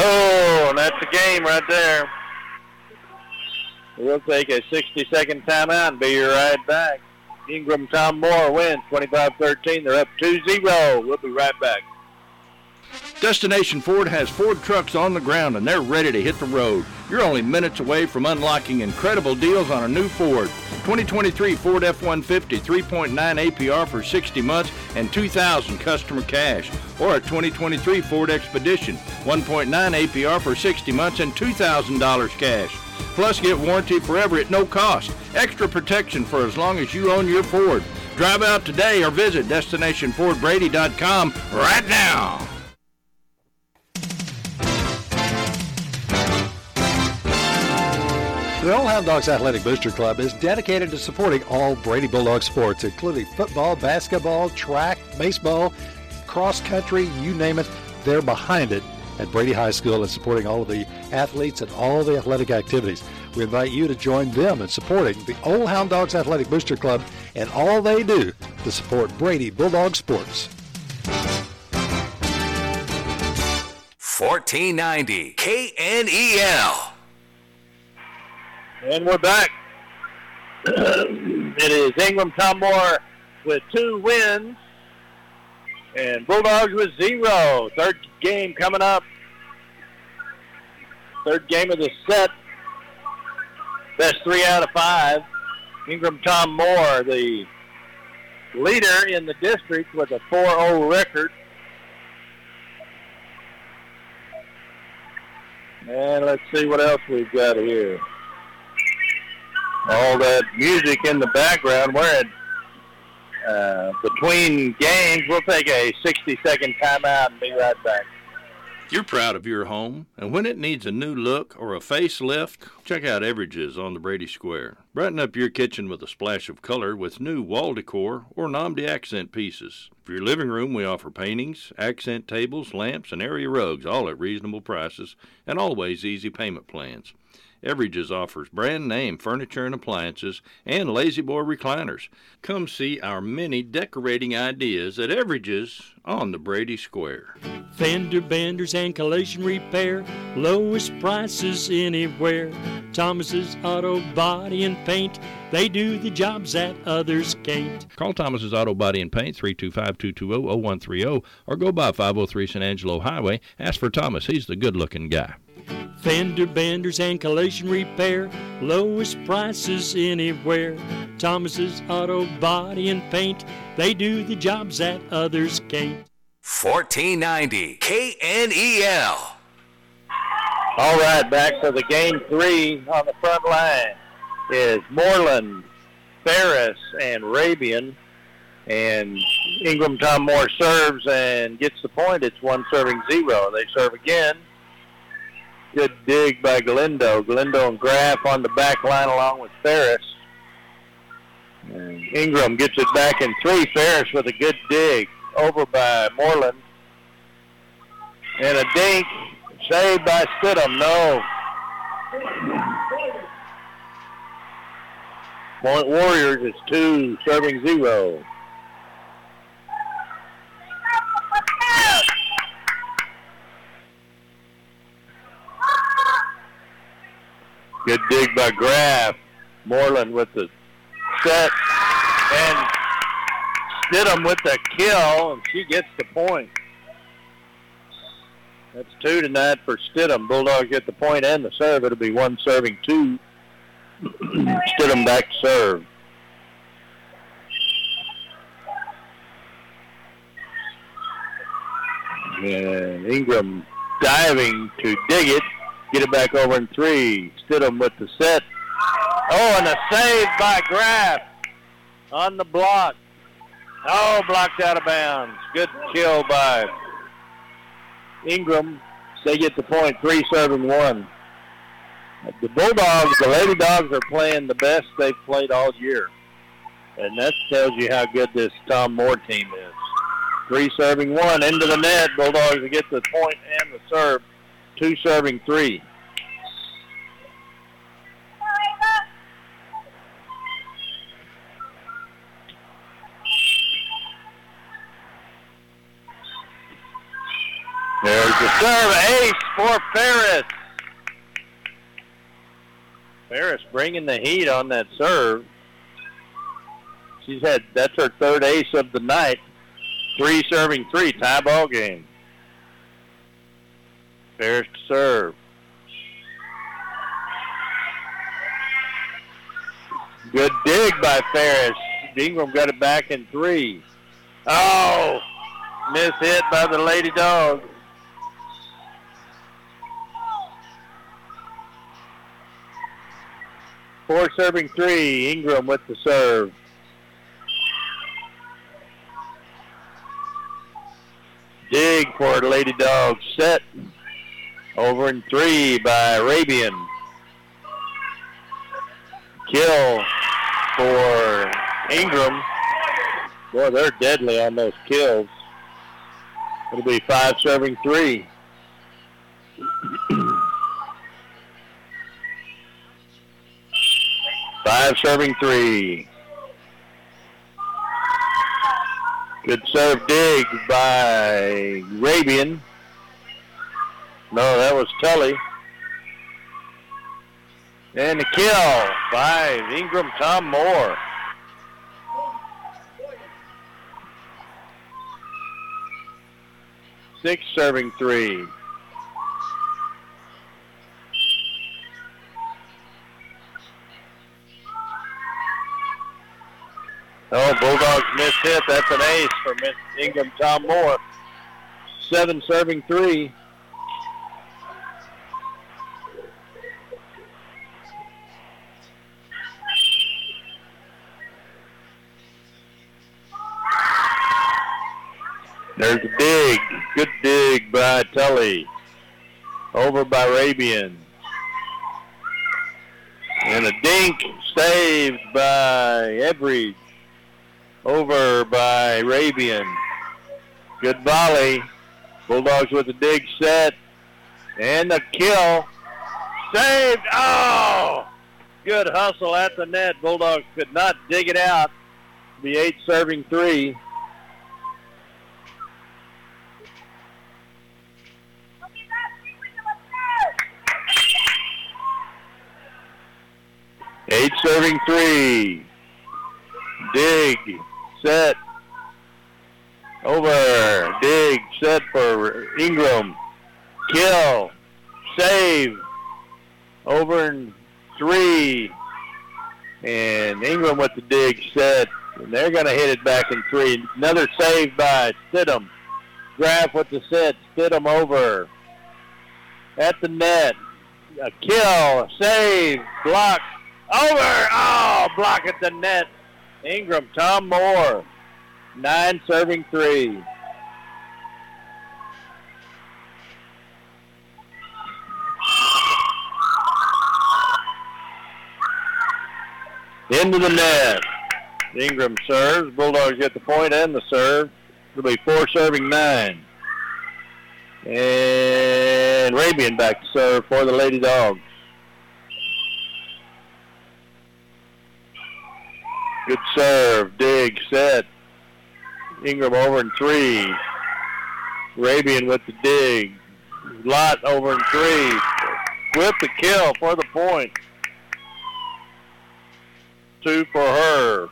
Oh, and that's the game right there. We'll take a 60-second timeout and be right back. Ingram Tom Moore wins 25-13. They're up 2-0. We'll be right back. Destination Ford has Ford trucks on the ground and they're ready to hit the road. You're only minutes away from unlocking incredible deals on a new Ford. 2023 Ford F-150 3.9 APR for 60 months and 2000 customer cash. Or a 2023 Ford Expedition 1.9 APR for 60 months and $2,000 cash. Plus get warranty forever at no cost. Extra protection for as long as you own your Ford. Drive out today or visit DestinationFordBrady.com right now. The Old Hound Dogs Athletic Booster Club is dedicated to supporting all Brady Bulldog sports, including football, basketball, track, baseball, cross country, you name it, they're behind it at Brady High School and supporting all of the athletes and all the athletic activities. We invite you to join them in supporting the Old Hound Dogs Athletic Booster Club and all they do to support Brady Bulldog sports. 1490 KNEL. And we're back. it is Ingram Tom Moore with two wins. And Bulldogs with zero. Third game coming up. Third game of the set. Best three out of five. Ingram Tom Moore, the leader in the district with a 4-0 record. And let's see what else we've got here all that music in the background. We're at uh, between games. We'll take a 60-second timeout and be right back. You're proud of your home, and when it needs a new look or a facelift, check out Everidge's on the Brady Square. Brighten up your kitchen with a splash of color with new wall decor or Nomdi accent pieces. For your living room, we offer paintings, accent tables, lamps, and area rugs, all at reasonable prices and always easy payment plans. Everidge's offers brand name furniture and appliances and La-Z-Boy recliners. Come see our many decorating ideas at Everidge's on the Brady Square. Fender benders and collision repair, lowest prices anywhere. Thomas's Auto Body and Paint, they do the jobs that others can't. Call Thomas's Auto Body and Paint 325-220-0130 or go by 503 San Angelo Highway. Ask for Thomas. He's the good-looking guy. Fender benders and collision repair, lowest prices anywhere. Thomas's Auto Body and Paint, they do the jobs that others can't. 1490 KNEL. All right, back to the game three on the front line is Moreland, Ferris, and Rabian. And Ingram Tom Moore serves and gets the point. It's one serving zero. They serve again. Good dig by Galindo. Galindo and Graff on the back line along with Ferris. And Ingram gets it back in three. Ferris with a good dig over by Moreland. And a dink saved by Stidham. No. Point Warriors is two, serving zero. Good dig by Graff. Moreland with the set. And Stidham with the kill, and she gets the point. That's two tonight for Stidham. Bulldogs get the point and the serve. It'll be one serving two. Stidham back serve. And Ingram diving to dig it. Get it back over in three. Stidham with the set. Oh, and a save by Graff on the block. Oh, blocked out of bounds. Good kill by Ingram. They get the point. Three serving one. The Bulldogs, the Lady Dogs are playing the best they've played all year. And that tells you how good this Tom Moore team is. Three serving one into the net. Bulldogs get the point and the serve. Two serving three. There's the serve ace for Ferris. Ferris bringing the heat on that serve. She's had that's her third ace of the night. Three serving three, tie ball game. To serve. Good dig by Ferris. Ingram got it back in three. Oh, miss hit by the Lady Dog. Four serving three. Ingram with the serve. Dig for Lady Dog. Set. Over in three by Rabian. Kill for Ingram. Boy, they're deadly on those kills. It'll be five serving three. Five serving three. Good serve dig by Rabian. No, that was Tully. And the kill by Ingram Tom Moore. Six serving three. Oh, Bulldogs missed hit. That's an ace for Ingram Tom Moore. Seven serving three. Over by Rabian. And a dink saved by Everidge. Over by Rabian. Good volley. Bulldogs with a dig set. And the kill. Saved. Oh! Good hustle at the net. Bulldogs could not dig it out. The eight serving three. Eight serving three. Dig. Set. Over. Dig. Set for Ingram. Kill. Save. Over and three. And Ingram with the dig set. And they're going to hit it back in three. Another save by Stidham. Graff with the set. Stidham over. At the net. A kill. Save. Block. Over. Oh, block at the net. Ingram. Tom Moore. Nine serving three. Into the net. Ingram serves. Bulldogs get the point and the serve. It'll be four serving nine. And Rabian back to serve for the Lady Dogs. Good serve. Dig. Set. Ingram over in three. Rabian with the dig. Lott over in three. With the kill for the point. Two for her.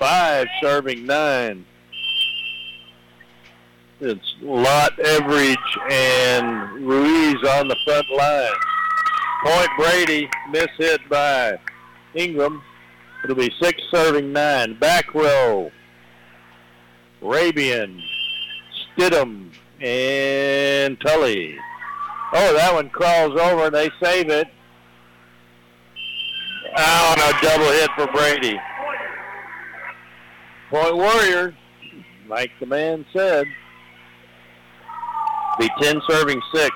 Five serving nine. It's Lott, Everidge, and Ruiz on the front line. Point Brady, miss hit by Ingram. It'll be six serving nine. Back row. Rabian, Stidham, and Tully. Oh, that one crawls over. and They save it. Oh, and a double hit for Brady. Point Warriors, like the man said, be 10 serving 6.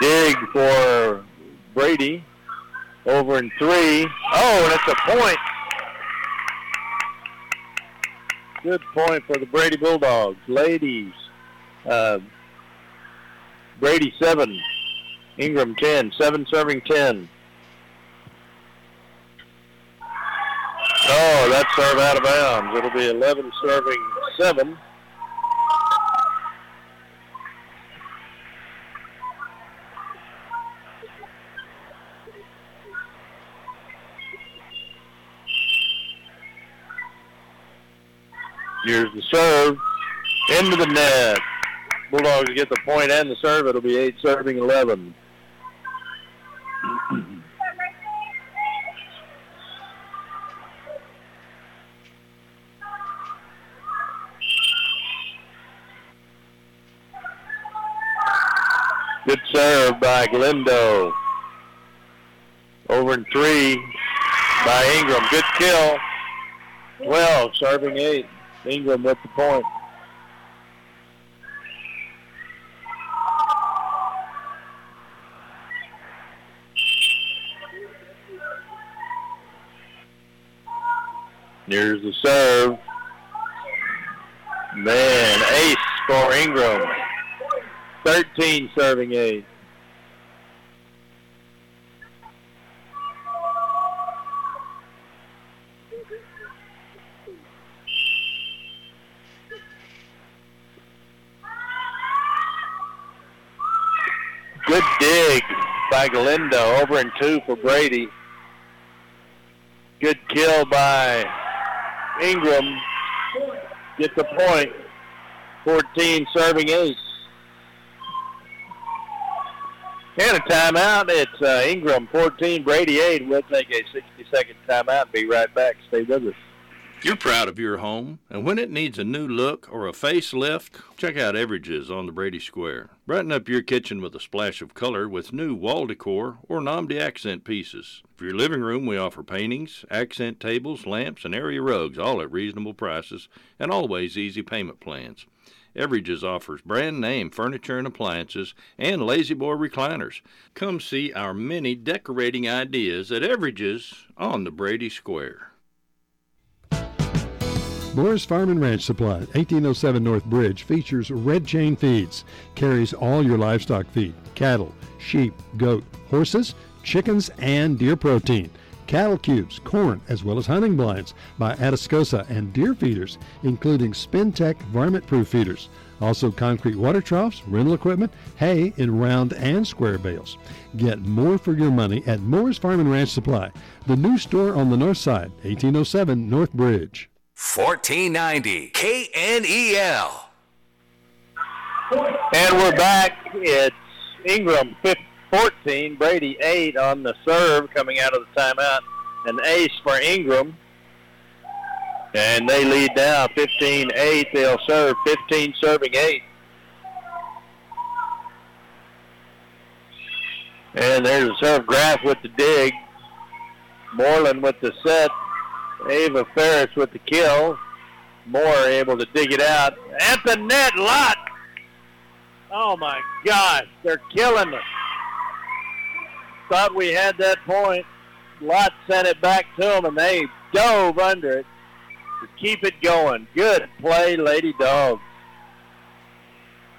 Dig for Brady. Over in three. Oh, it's a point. Good point for the Brady Bulldogs. Ladies. Uh, Brady 7. Ingram 10. 7 serving 10. Oh, that serve out of bounds. It'll be 11 serving 7. Here's the serve. Into the net. Bulldogs get the point and the serve. It'll be 8 serving 11. Good serve by Galindo. Over in three by Ingram. Good kill. Well, serving eight. Ingram with the point. Here's the serve. Man, ace for Ingram. 13 serving eight. Galindo over in two for Brady. Good kill by Ingram. Get the point. 14 serving ace. And a timeout. It's uh, Ingram 14, Brady 8. We'll take a 60 second timeout and be right back. Stay with us. You're proud of your home, and when it needs a new look or a facelift, check out Everidge's on the Brady Square. Brighten up your kitchen with a splash of color with new wall decor or Nomdi accent pieces. For your living room, we offer paintings, accent tables, lamps, and area rugs, all at reasonable prices and always easy payment plans. Everidge's offers brand name furniture and appliances and La-Z-Boy recliners. Come see our many decorating ideas at Everidge's on the Brady Square. Moore's Farm and Ranch Supply, 1807 North Bridge, features red chain feeds. Carries all your livestock feed cattle, sheep, goat, horses, chickens, and deer protein. Cattle cubes, corn, as well as hunting blinds by Atascosa and deer feeders, including Spintech varmint proof feeders. Also, concrete water troughs, rental equipment, hay in round and square bales. Get more for your money at Moore's Farm and Ranch Supply, the new store on the north side, 1807 North Bridge. 1490 KNEL. And we're back. It's Ingram 14, Brady 8 on the serve coming out of the timeout. An ace for Ingram. And they lead now 15-8. They'll serve 15 serving 8. And there's a serve Graff with the dig. Moreland with the set. Ava Ferris with the kill. Moore able to dig it out. At the net, Lott. Oh my gosh, they're killing us. Thought we had that point. Lott sent it back to them, and they dove under it to keep it going. Good play, Lady Dogs.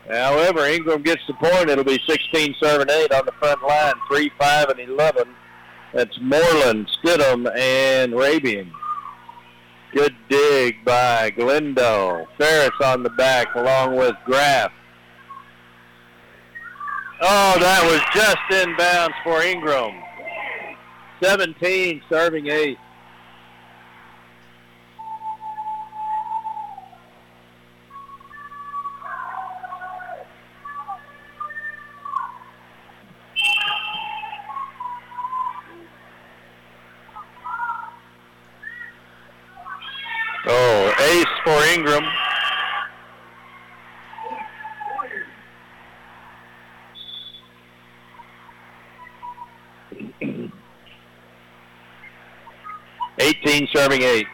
However, Ingram gets the point. It'll be 16 serving 8 on the front line, 3, 5, and 11. That's Moreland, Stidham, and Rabian. Good dig by Galindo. Ferris on the back along with Graff. Oh, that was just inbounds for Ingram. 17 serving 8. Oh, ace for Ingram. Eighteen serving eight.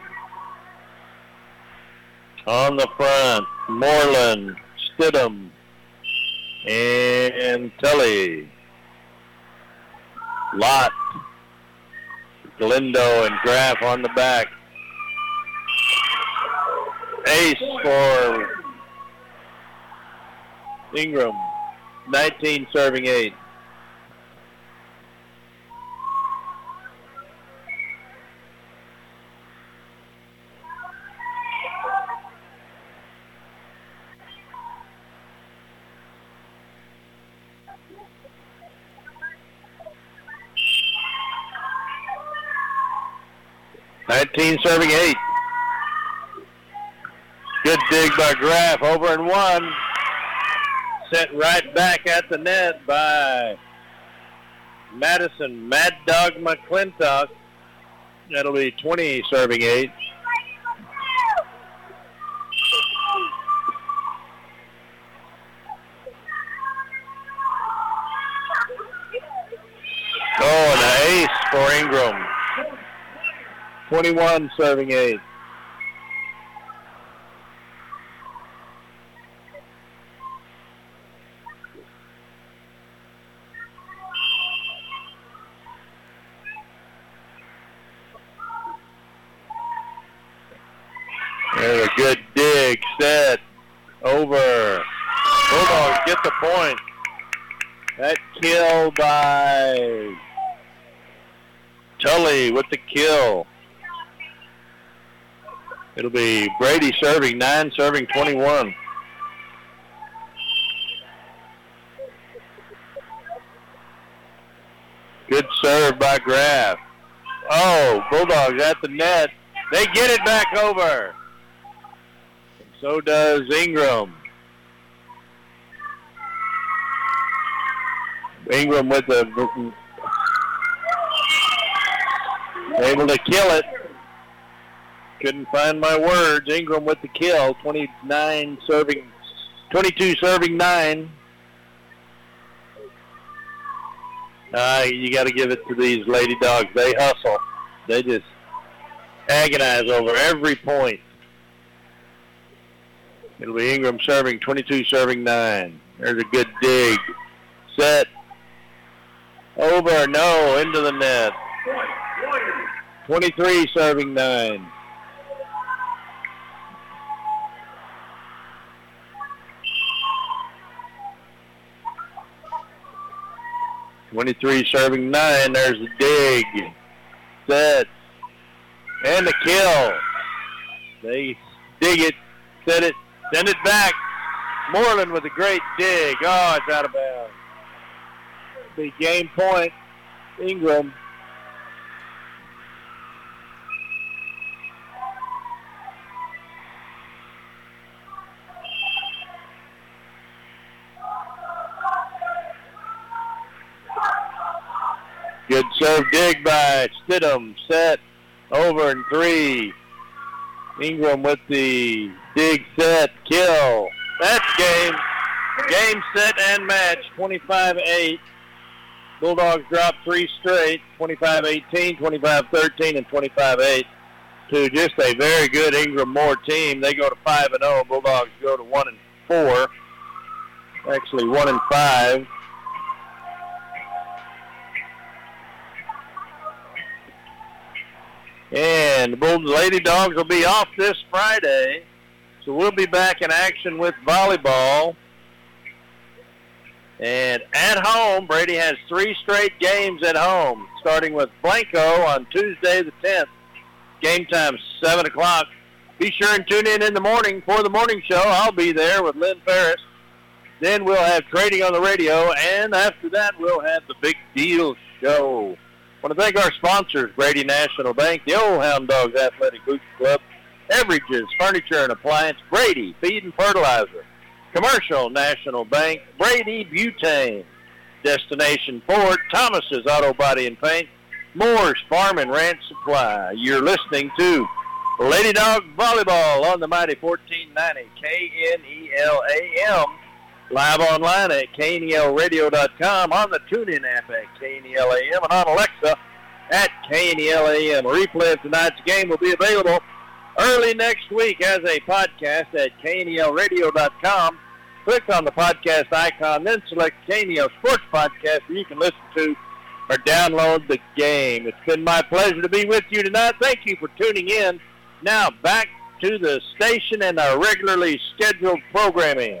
On the front, Moreland, Stidham, and Tully. Lott, Galindo, and Graff on the back ace for Ingram. 19 serving 8. Nineteen serving eight. Good dig by Graff over and one. Sent right back at the net by Madison Mad Dog McLintock. That'll be 20 serving eight. Oh, an ace for Ingram. 21 serving eight. There's a good dig, set, over. Bulldogs get the point. That kill by Tully with the kill. It'll be Brady serving 9, serving 21. Good serve by Graff. Oh, Bulldogs at the net. They get it back over. So does Ingram. Ingram with the able to kill it couldn't find my words. Ingram with the kill, 29 serving, 22 serving nine. Uh, you got to give it to these lady dogs. They hustle. They just agonize over every point. It'll be Ingram serving 22, serving nine. There's a good dig. Set. Over. No. Into the net. 23 serving nine. 23 serving 9. There's the dig. Set. And the kill. They dig it, set it, send it back. Moreland with a great dig. Oh, it's out of bounds. Big game point. Ingram Good serve dig by Stidham. Set over in three. Ingram with the dig set kill. That's game. Game set and match. 25-8. Bulldogs drop three straight. 25-18, 25-13, and 25-8 to just a very good Ingram Moore team. They go to 5 and 0. Bulldogs go to 1 and 4. Actually 1 and And the Bull Lady Dogs will be off this Friday. So we'll be back in action with volleyball. And at home, Brady has three straight games at home, starting with Blanco on Tuesday the 10th. Game time 7 o'clock. Be sure and tune in in the morning for the morning show. I'll be there with Lynn Ferris. Then we'll have trading on the radio, and after that, we'll have the big deal show. Want to thank our sponsors, Brady National Bank, the Old Hound Dogs Athletic Boots Club, Everidge's Furniture and Appliance, Brady Feed and Fertilizer, Commercial National Bank, Brady Butane, Destination Ford, Thomas's Auto Body and Paint, Moore's Farm and Ranch Supply. You're listening to Lady Dog Volleyball on the mighty 1490 KNEL AM. Live online at KNELradio.com, on the TuneIn app at KNEL AM, and on Alexa at KNEL AM. A replay of tonight's game will be available early next week as a podcast at KNELradio.com. Click on the podcast icon, then select KNEL Sports Podcast where you can listen to or download the game. It's been my pleasure to be with you tonight. Thank you for tuning in. Now back to the station and our regularly scheduled programming.